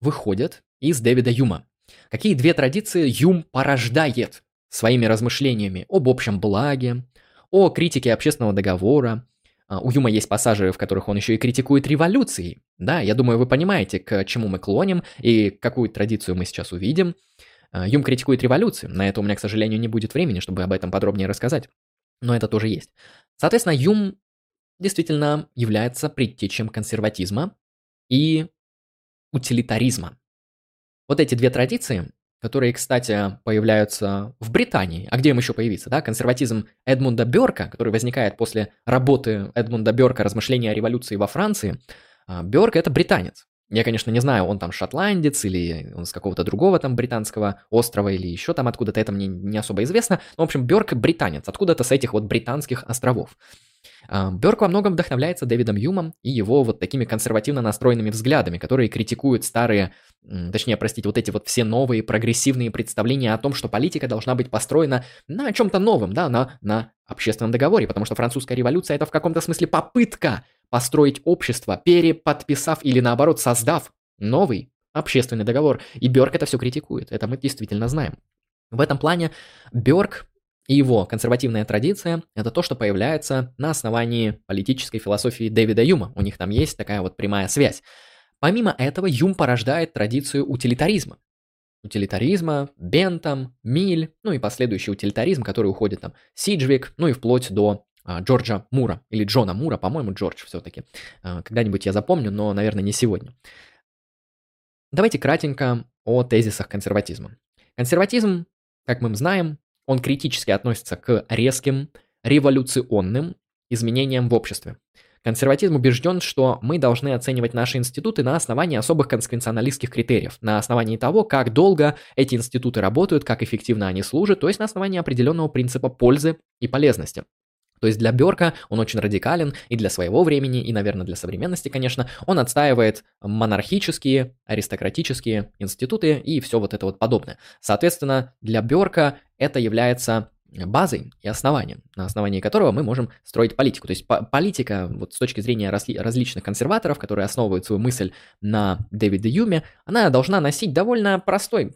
выходят из Дэвида Юма? Какие две традиции Юм порождает своими размышлениями об общем благе, о критике общественного договора. А, у Юма есть пассажи, в которых он еще и критикует революции. Да, я думаю, вы понимаете, к чему мы клоним и какую традицию мы сейчас увидим. А, Юм критикует революции. На это у меня, к сожалению, не будет времени, чтобы об этом подробнее рассказать. Но это тоже есть. Соответственно, Юм действительно является предтечем консерватизма и утилитаризма. Вот эти две традиции которые, кстати, появляются в Британии. А где им еще появиться, да? Консерватизм Эдмунда Бёрка, который возникает после работы Эдмунда Бёрка «Размышления о революции во Франции». А, Бёрк – это британец. Я, конечно, не знаю, он там шотландец или он с какого-то другого там британского острова или еще там откуда-то, это мне не особо известно. Но, в общем, Бёрк британец, откуда-то с этих вот британских островов. Бёрк во многом вдохновляется Дэвидом Юмом и его вот такими консервативно настроенными взглядами, которые критикуют старые, точнее, простите, вот эти вот все новые прогрессивные представления о том, что политика должна быть построена на чем-то новом, да, на, на общественном договоре, потому что французская революция это в каком-то смысле попытка построить общество, переподписав или наоборот создав новый общественный договор. И Бёрк это все критикует, это мы действительно знаем. В этом плане Бёрк и его консервативная традиция – это то, что появляется на основании политической философии Дэвида Юма. У них там есть такая вот прямая связь. Помимо этого, Юм порождает традицию утилитаризма. Утилитаризма, Бентам, Милль, ну и последующий утилитаризм, который уходит там Сиджвик, ну и вплоть до а, Джорджа Мура, или Джона Мура, по-моему, Джордж все-таки. А, когда-нибудь я запомню, но, наверное, не сегодня. Давайте кратенько о тезисах консерватизма. Консерватизм, как мы знаем, он критически относится к резким, революционным изменениям в обществе. Консерватизм убежден, что мы должны оценивать наши институты на основании особых конвенционалистских критериев, на основании того, как долго эти институты работают, как эффективно они служат, то есть на основании определенного принципа пользы и полезности. То есть для Берка он очень радикален и для своего времени, и, наверное, для современности, конечно. Он отстаивает монархические, аристократические институты и все вот это вот подобное. Соответственно, для Берка это является базой и основанием, на основании которого мы можем строить политику. То есть по политика, вот с точки зрения разли различных консерваторов, которые основывают свою мысль на Дэвиде Юме, она должна носить довольно простой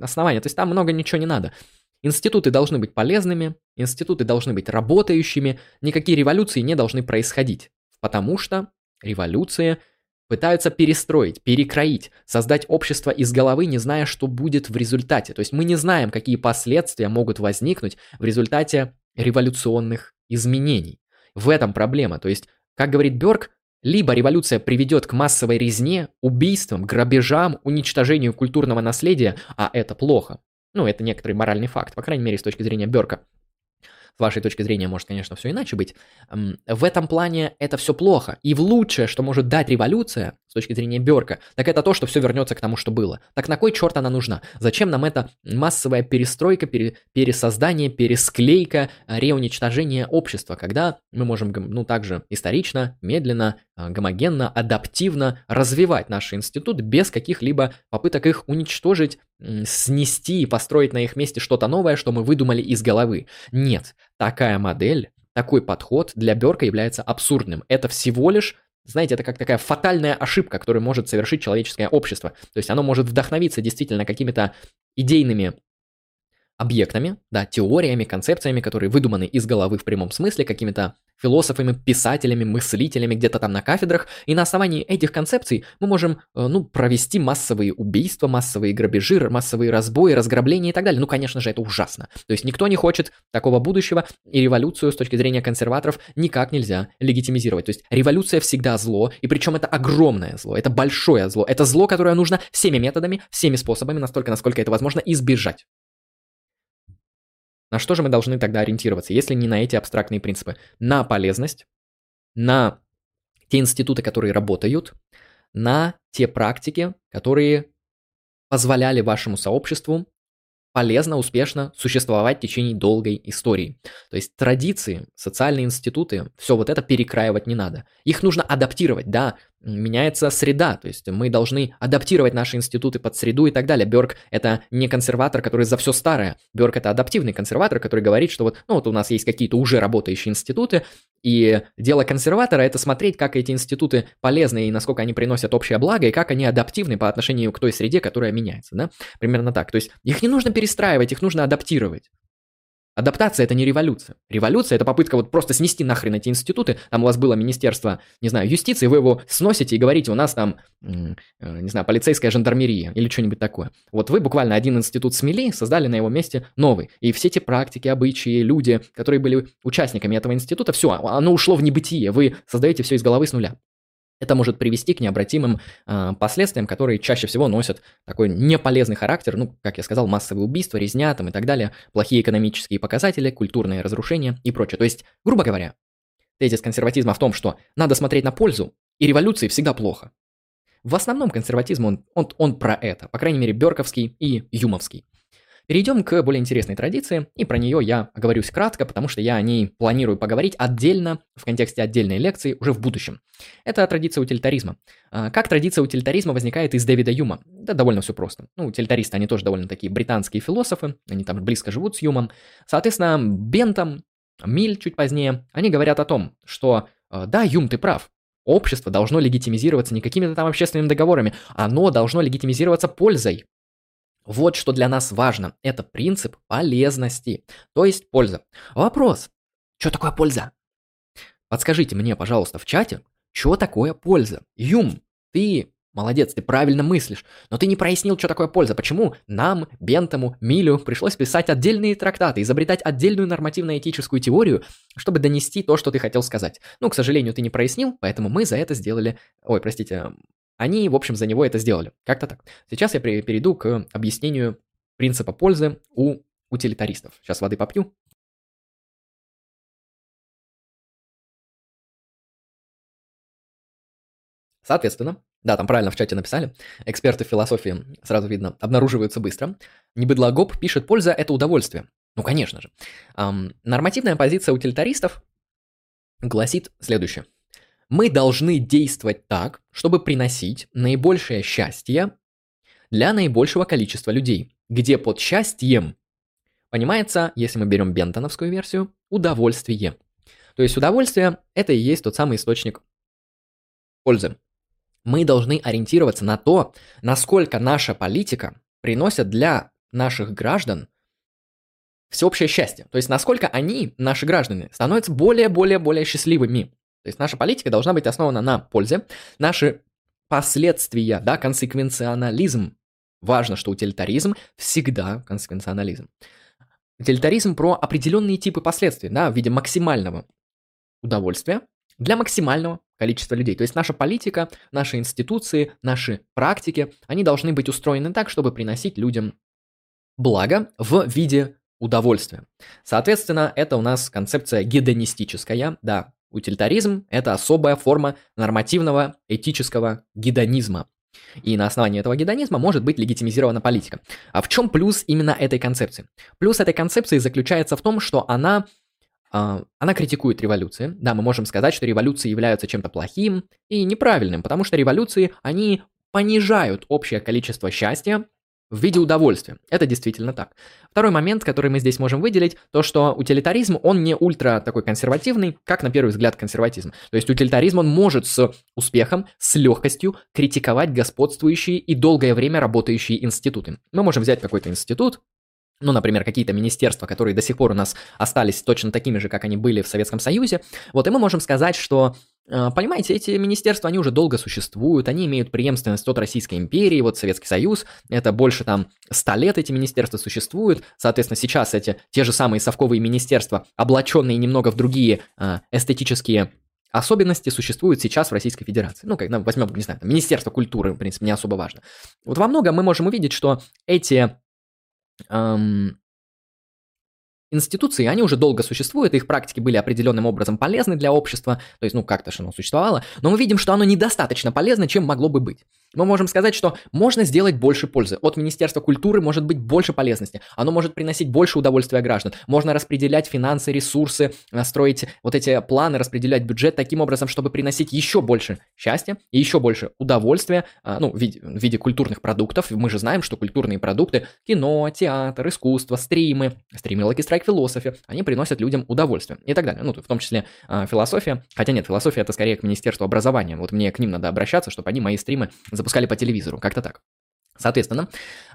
основание. То есть там много ничего не надо. Институты должны быть полезными, институты должны быть работающими, никакие революции не должны происходить, потому что революции пытаются перестроить, перекроить, создать общество из головы, не зная, что будет в результате. То есть мы не знаем, какие последствия могут возникнуть в результате революционных изменений. В этом проблема. То есть, как говорит Бёрк, либо революция приведет к массовой резне, убийствам, грабежам, уничтожению культурного наследия, а это плохо. Ну, это некоторый моральный факт, по крайней мере, с точки зрения Берка. С вашей точки зрения может, конечно, все иначе быть. В этом плане это все плохо. И в лучшее, что может дать революция, с точки зрения Берка, так это то, что все вернется к тому, что было. Так на кой черт она нужна? Зачем нам эта массовая перестройка, пере, пересоздание, пересклейка, реуничтожение общества, когда мы можем, ну, также исторично, медленно, а, гомогенно, адаптивно развивать наши институты без каких-либо попыток их уничтожить, снести и построить на их месте что-то новое, что мы выдумали из головы. Нет, такая модель, такой подход для Берка является абсурдным. Это всего лишь знаете, это как такая фатальная ошибка, которую может совершить человеческое общество. То есть оно может вдохновиться действительно какими-то идейными объектами, да, теориями, концепциями, которые выдуманы из головы в прямом смысле, какими-то философами, писателями, мыслителями где-то там на кафедрах, и на основании этих концепций мы можем, э, ну, провести массовые убийства, массовые грабежи, массовые разбои, разграбления и так далее. Ну, конечно же, это ужасно. То есть никто не хочет такого будущего, и революцию с точки зрения консерваторов никак нельзя легитимизировать. То есть революция всегда зло, и причем это огромное зло, это большое зло, это зло, которое нужно всеми методами, всеми способами, настолько, насколько это возможно, избежать. На что же мы должны тогда ориентироваться, если не на эти абстрактные принципы? На полезность, на те институты, которые работают, на те практики, которые позволяли вашему сообществу полезно, успешно существовать в течение долгой истории. То есть традиции, социальные институты, все вот это перекраивать не надо. Их нужно адаптировать, да, меняется среда, то есть мы должны адаптировать наши институты под среду и так далее. Бёрк – это не консерватор, который за все старое. Бёрк – это адаптивный консерватор, который говорит, что вот, ну, вот у нас есть какие-то уже работающие институты, и дело консерватора – это смотреть, как эти институты полезны и насколько они приносят общее благо, и как они адаптивны по отношению к той среде, которая меняется, да? Примерно так. То есть их не нужно перестраивать, их нужно адаптировать. Адаптация это не революция. Революция это попытка вот просто снести нахрен эти институты. Там у вас было министерство, не знаю, юстиции, вы его сносите и говорите, у нас там, э, не знаю, полицейская жандармерия или что-нибудь такое. Вот вы буквально один институт смели, создали на его месте новый. И все эти практики, обычаи, люди, которые были участниками этого института, все, оно ушло в небытие. Вы создаете все из головы с нуля. Это может привести к необратимым э, последствиям, которые чаще всего носят такой неполезный характер, ну, как я сказал, массовые убийства, резня там и так далее, плохие экономические показатели, культурные разрушения и прочее. То есть, грубо говоря, тезис консерватизма в том, что надо смотреть на пользу, и революции всегда плохо. В основном консерватизм, он, он, он про это, по крайней мере, Берковский и Юмовский. Перейдем к более интересной традиции, и про нее я оговорюсь кратко, потому что я о ней планирую поговорить отдельно, в контексте отдельной лекции, уже в будущем. Это традиция утилитаризма. А, как традиция утилитаризма возникает из Дэвида Юма? Да довольно все просто. Ну, утилитаристы, они тоже довольно такие британские философы, они там близко живут с Юмом. Соответственно, Бентам, Милль чуть позднее, они говорят о том, что э, да, Юм, ты прав, общество должно легитимизироваться не какими-то там общественными договорами, оно должно легитимизироваться пользой. Вот что для нас важно. Это принцип полезности, то есть польза. Вопрос. Что такое польза? Подскажите мне, пожалуйста, в чате, что такое польза? Юм, ты молодец, ты правильно мыслишь, но ты не прояснил, что такое польза. Почему нам, Бентому, Милю пришлось писать отдельные трактаты, изобретать отдельную нормативно-этическую теорию, чтобы донести то, что ты хотел сказать. Ну, к сожалению, ты не прояснил, поэтому мы за это сделали... Ой, простите, они, в общем, за него это сделали. Как-то так. Сейчас я перейду к объяснению принципа пользы у утилитаристов. Сейчас воды попью. Соответственно, да, там правильно в чате написали, эксперты философии, сразу видно, обнаруживаются быстро. Небыдлогоп пишет, польза – это удовольствие. Ну, конечно же. Эм, нормативная позиция утилитаристов гласит следующее – мы должны действовать так, чтобы приносить наибольшее счастье для наибольшего количества людей, где под счастьем понимается, если мы берем бентоновскую версию, удовольствие. То есть удовольствие – это и есть тот самый источник пользы. Мы должны ориентироваться на то, насколько наша политика приносит для наших граждан всеобщее счастье. То есть насколько они, наши граждане, становятся более-более-более счастливыми. То есть наша политика должна быть основана на пользе. Наши последствия, да, консеквенционализм. Важно, что утилитаризм всегда консеквенционализм. Утилитаризм про определенные типы последствий, да, в виде максимального удовольствия для максимального количества людей. То есть наша политика, наши институции, наши практики, они должны быть устроены так, чтобы приносить людям благо в виде удовольствия. Соответственно, это у нас концепция гедонистическая, да, Утилитаризм – это особая форма нормативного этического гедонизма. И на основании этого гедонизма может быть легитимизирована политика. А в чем плюс именно этой концепции? Плюс этой концепции заключается в том, что она, э, она критикует революции. Да, мы можем сказать, что революции являются чем-то плохим и неправильным, потому что революции, они понижают общее количество счастья в виде удовольствия. Это действительно так. Второй момент, который мы здесь можем выделить, то что утилитаризм, он не ультра такой консервативный, как на первый взгляд консерватизм. То есть утилитаризм, он может с успехом, с легкостью критиковать господствующие и долгое время работающие институты. Мы можем взять какой-то институт, ну, например, какие-то министерства, которые до сих пор у нас остались точно такими же, как они были в Советском Союзе, вот, и мы можем сказать, что э, Понимаете, эти министерства, они уже долго существуют, они имеют преемственность от Российской империи, вот Советский Союз, это больше там 100 лет эти министерства существуют, соответственно, сейчас эти те же самые совковые министерства, облаченные немного в другие э, эстетические особенности существуют сейчас в Российской Федерации. Ну, ну, возьмем, не знаю, Министерство культуры, в принципе, не особо важно. Вот во многом мы можем увидеть, что эти эм, институции, они уже долго существуют, их практики были определенным образом полезны для общества, то есть, ну, как-то же оно существовало, но мы видим, что оно недостаточно полезно, чем могло бы быть. Мы можем сказать, что можно сделать больше пользы. От Министерства культуры может быть больше полезности. Оно может приносить больше удовольствия граждан. Можно распределять финансы, ресурсы, строить вот эти планы, распределять бюджет таким образом, чтобы приносить еще больше счастья и еще больше удовольствия, а, ну, в виде, в виде культурных продуктов. Мы же знаем, что культурные продукты, кино, театр, искусство, стримы, стримы Lucky Strike Philosophy, они приносят людям удовольствие и так далее. Ну, в том числе э, философия. Хотя нет, философия это скорее к Министерству образования. Вот мне к ним надо обращаться, чтобы они мои стримы запускали по телевизору, как-то так. Соответственно,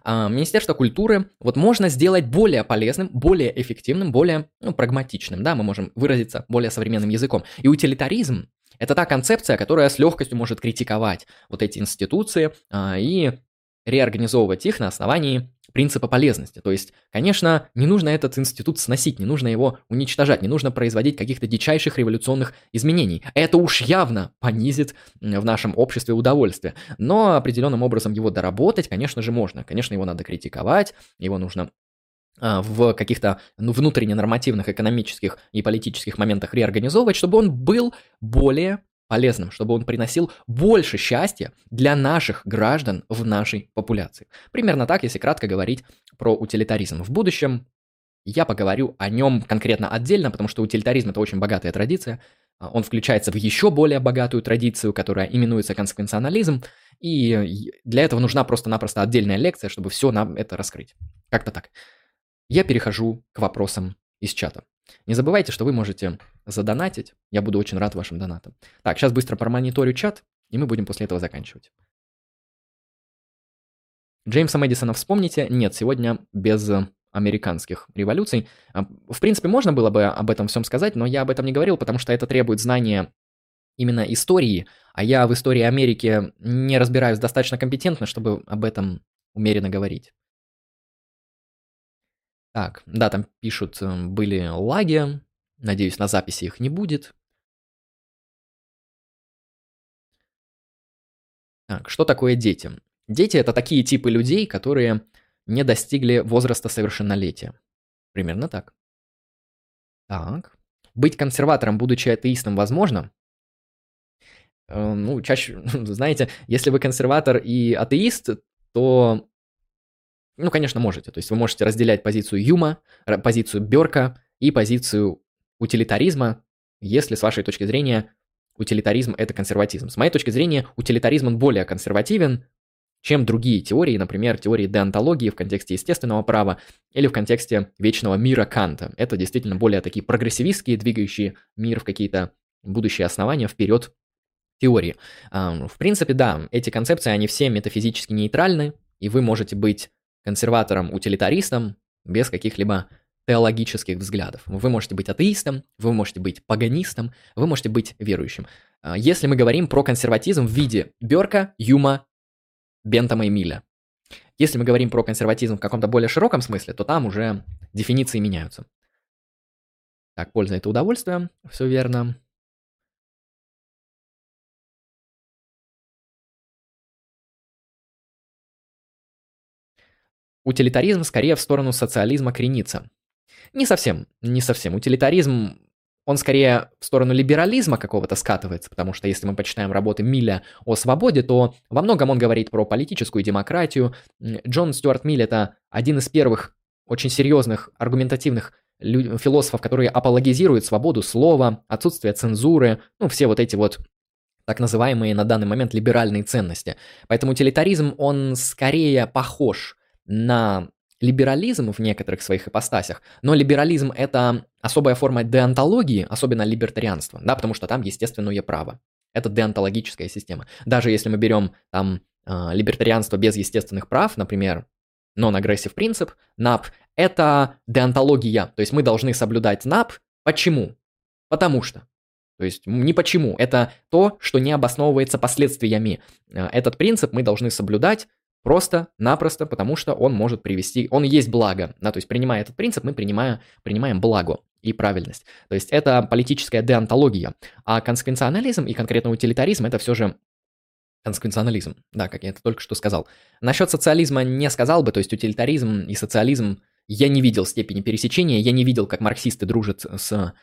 а, Министерство культуры вот можно сделать более полезным, более эффективным, более ну, прагматичным, да, мы можем выразиться более современным языком. И утилитаризм – это та концепция, которая с легкостью может критиковать вот эти институции а, и реорганизовывать их на основании принципа полезности. То есть, конечно, не нужно этот институт сносить, не нужно его уничтожать, не нужно производить каких-то дичайших революционных изменений. Это уж явно понизит в нашем обществе удовольствие. Но определенным образом его доработать, конечно же, можно. Конечно, его надо критиковать, его нужно а, в каких-то ну, внутренне нормативных экономических и политических моментах реорганизовывать, чтобы он был более полезным, чтобы он приносил больше счастья для наших граждан в нашей популяции. Примерно так, если кратко говорить про утилитаризм. В будущем я поговорю о нем конкретно отдельно, потому что утилитаризм это очень богатая традиция. А, он включается в еще более богатую традицию, которая именуется консеквенционализм, и для этого нужна просто-напросто отдельная лекция, чтобы все нам это раскрыть. Как-то так. Я перехожу к вопросам из чата. Не забывайте, что вы можете задонатить. Я буду очень рад вашим донатам. Так, сейчас быстро промониторю чат, и мы будем после этого заканчивать. Джеймса Мэдисона вспомните? Нет, сегодня без американских революций. А, в принципе, можно было бы об этом всем сказать, но я об этом не говорил, потому что это требует знания именно истории, а я в истории Америки не разбираюсь достаточно компетентно, чтобы об этом умеренно говорить. Так, да, там пишут, э, были лаги. Надеюсь, на записи их не будет. Так, что такое дети? Дети это такие типы людей, которые не достигли возраста совершеннолетия. Примерно так. Так. Быть консерватором, будучи атеистом, возможно? Э, ну, чаще, (laughs) знаете, если вы консерватор и атеист, то ну, конечно, можете. То есть вы можете разделять позицию Юма, позицию Берка и позицию утилитаризма, если с вашей точки зрения утилитаризм – это консерватизм. С моей точки зрения, утилитаризм он более консервативен, чем другие теории, например, теории деонтологии в контексте естественного права или в контексте вечного мира Канта. Это действительно более такие прогрессивистские, двигающие мир в какие-то будущие основания вперед теории. В принципе, да, эти концепции, они все метафизически нейтральны, и вы можете быть консерватором-утилитаристом без каких-либо теологических взглядов. Вы можете быть атеистом, вы можете быть паганистом, вы можете быть верующим. А, если мы говорим про консерватизм в виде Берка, Юма, Бентама и Миля. Если мы говорим про консерватизм в каком-то более широком смысле, то там уже дефиниции меняются. Так, польза это удовольствие, все верно. Утилитаризм скорее в сторону социализма кренится. Не совсем, не совсем. Утилитаризм, он скорее в сторону либерализма какого-то скатывается, потому что если мы почитаем работы Милля о свободе, то во многом он говорит про политическую демократию. Джон Стюарт Миль это один из первых очень серьезных аргументативных философов, которые апологизируют свободу слова, отсутствие цензуры, ну, все вот эти вот так называемые на данный момент либеральные ценности. Поэтому утилитаризм, он скорее похож на либерализм в некоторых своих ипостасях, но либерализм – это особая форма деонтологии, особенно либертарианства, да, потому что там естественное право. Это деонтологическая система. Даже если мы берем там э, либертарианство без естественных прав, например, non-aggressive принцип, NAP, это деонтология, то есть мы должны соблюдать NAP. Почему? Потому что. То есть не почему, это то, что не обосновывается последствиями. Э, этот принцип мы должны соблюдать Просто-напросто, потому что он может привести, он есть благо. Да, то есть, принимая этот принцип, мы принимаем, принимаем благо и правильность. То есть, это политическая деонтология. А консеквенционализм и конкретно утилитаризм – это все же консеквенционализм. Да, как я это только что сказал. Насчет социализма не сказал бы, то есть, утилитаризм и социализм я не видел степени пересечения, я не видел, как марксисты дружат с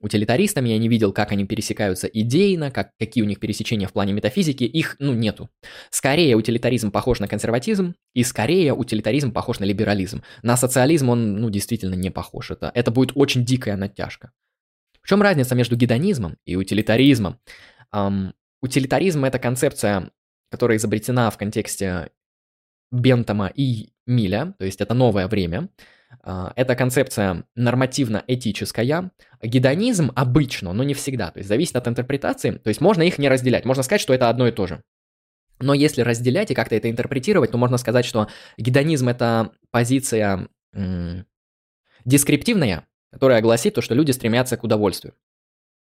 утилитаристами, я не видел, как они пересекаются идейно, как, какие у них пересечения в плане метафизики, их, ну, нету. Скорее утилитаризм похож на консерватизм, и скорее утилитаризм похож на либерализм. На социализм он, ну, действительно не похож. Это, это будет очень дикая натяжка. В чем разница между гедонизмом и утилитаризмом? Эм, утилитаризм – это концепция, которая изобретена в контексте Бентома и Миля, то есть это новое время – а, эта концепция нормативно-этическая. Гедонизм обычно, но не всегда. То есть зависит от интерпретации. То есть можно их не разделять. Можно сказать, что это одно и то же. Но если разделять и как-то это интерпретировать, то можно сказать, что гедонизм – это позиция м- дескриптивная, которая гласит то, что люди стремятся к удовольствию.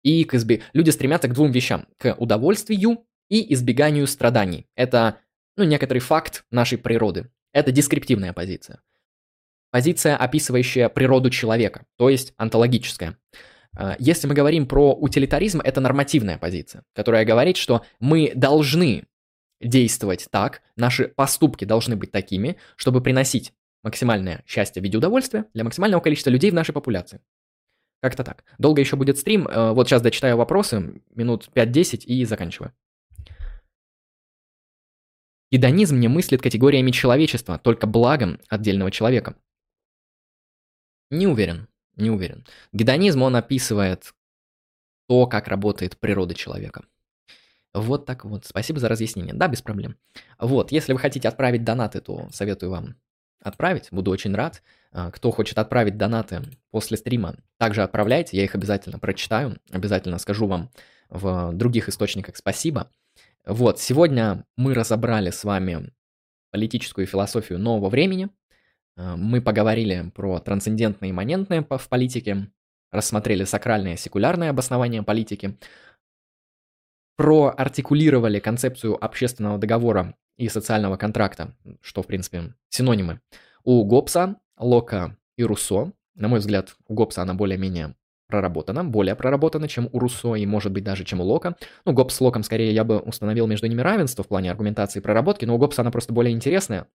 И к избе... люди стремятся к двум вещам – к удовольствию и избеганию страданий. Это ну, некоторый факт нашей природы. Это дескриптивная позиция позиция, описывающая природу человека, то есть онтологическая. А, если мы говорим про утилитаризм, это нормативная позиция, которая говорит, что мы должны действовать так, наши поступки должны быть такими, чтобы приносить максимальное счастье в виде удовольствия для максимального количества людей в нашей популяции. Как-то так. Долго еще будет стрим. Э, вот сейчас дочитаю вопросы, минут 5-10 и заканчиваю. Гедонизм не мыслит категориями человечества, только благом отдельного человека. Не уверен, не уверен. Гедонизм, он описывает то, как работает природа человека. Вот так вот. Спасибо за разъяснение. Да, без проблем. Вот, если вы хотите отправить донаты, то советую вам отправить. Буду очень рад. А, кто хочет отправить донаты после стрима, также отправляйте. Я их обязательно прочитаю. Обязательно скажу вам в других источниках спасибо. Вот, сегодня мы разобрали с вами политическую философию нового времени. Э, мы поговорили про трансцендентное и имманентное в политике, рассмотрели сакральное и секулярное обоснование политики, проартикулировали концепцию общественного договора и социального контракта, что, в принципе, синонимы. У Гоббса, Лока и Руссо, на мой взгляд, у Гоббса она более-менее проработана, более проработана, чем у Руссо и, может быть, даже чем у Лока. Ну, Гоббс с Локом, скорее, я бы установил между ними равенство в плане аргументации и проработки, но у Гоббса она просто более интересная,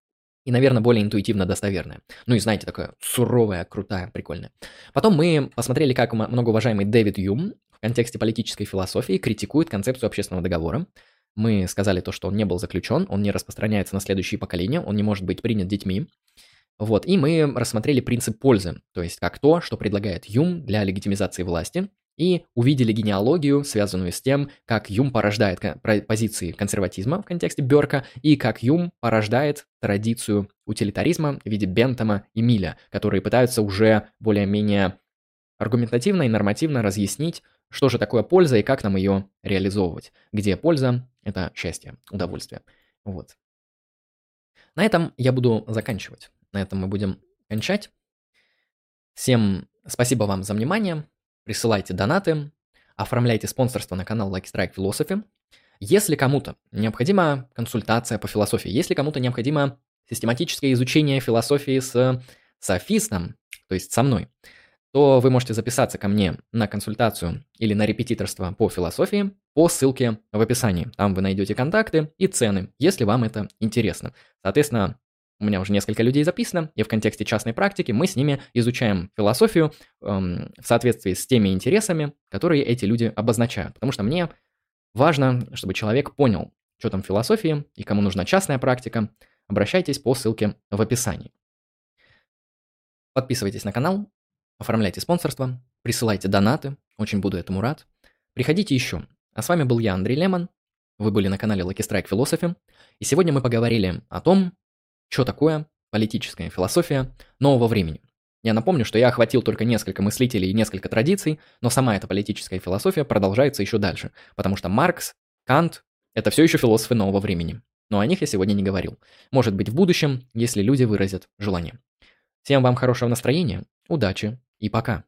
и, наверное, более интуитивно достоверная. Ну и знаете, такая суровая, крутая, прикольная. Потом мы посмотрели, как многоуважаемый Дэвид Юм в контексте политической философии критикует концепцию общественного договора. Мы сказали то, что он не был заключен, он не распространяется на следующие поколения, он не может быть принят детьми. Вот, и мы рассмотрели принцип пользы, то есть как то, что предлагает Юм для легитимизации власти, и увидели генеалогию, связанную с тем, как Юм порождает позиции консерватизма в контексте Берка, и как Юм порождает традицию утилитаризма в виде Бентома и Миля, которые пытаются уже более-менее аргументативно и нормативно разъяснить, что же такое польза и как нам ее реализовывать. Где польза – это счастье, удовольствие. Вот. На этом я буду заканчивать. На этом мы будем кончать. Всем спасибо вам за внимание присылайте донаты, оформляйте спонсорство на канал Lucky Strike Philosophy. Если кому-то необходима консультация по философии, если кому-то необходимо систематическое изучение философии с софистом, то есть со мной, то вы можете записаться ко мне на консультацию или на репетиторство по философии по ссылке в описании. Там вы найдете контакты и цены, если вам это интересно. Соответственно, у меня уже несколько людей записано, и в контексте частной практики мы с ними изучаем философию эм, в соответствии с теми интересами, которые эти люди обозначают. Потому что мне важно, чтобы человек понял, что там философии и кому нужна частная практика. Обращайтесь по ссылке в описании. Подписывайтесь на канал, оформляйте спонсорство, присылайте донаты, очень буду этому рад. Приходите еще. А с вами был я, Андрей Лемон. Вы были на канале Lucky Strike Philosophy. И сегодня мы поговорили о том, что такое политическая философия нового времени. Я напомню, что я охватил только несколько мыслителей и несколько традиций, но сама эта политическая философия продолжается еще дальше, потому что Маркс, Кант – это все еще философы нового времени. Но о них я сегодня не говорил. Может быть в будущем, если люди выразят желание. Всем вам хорошего настроения, удачи и пока.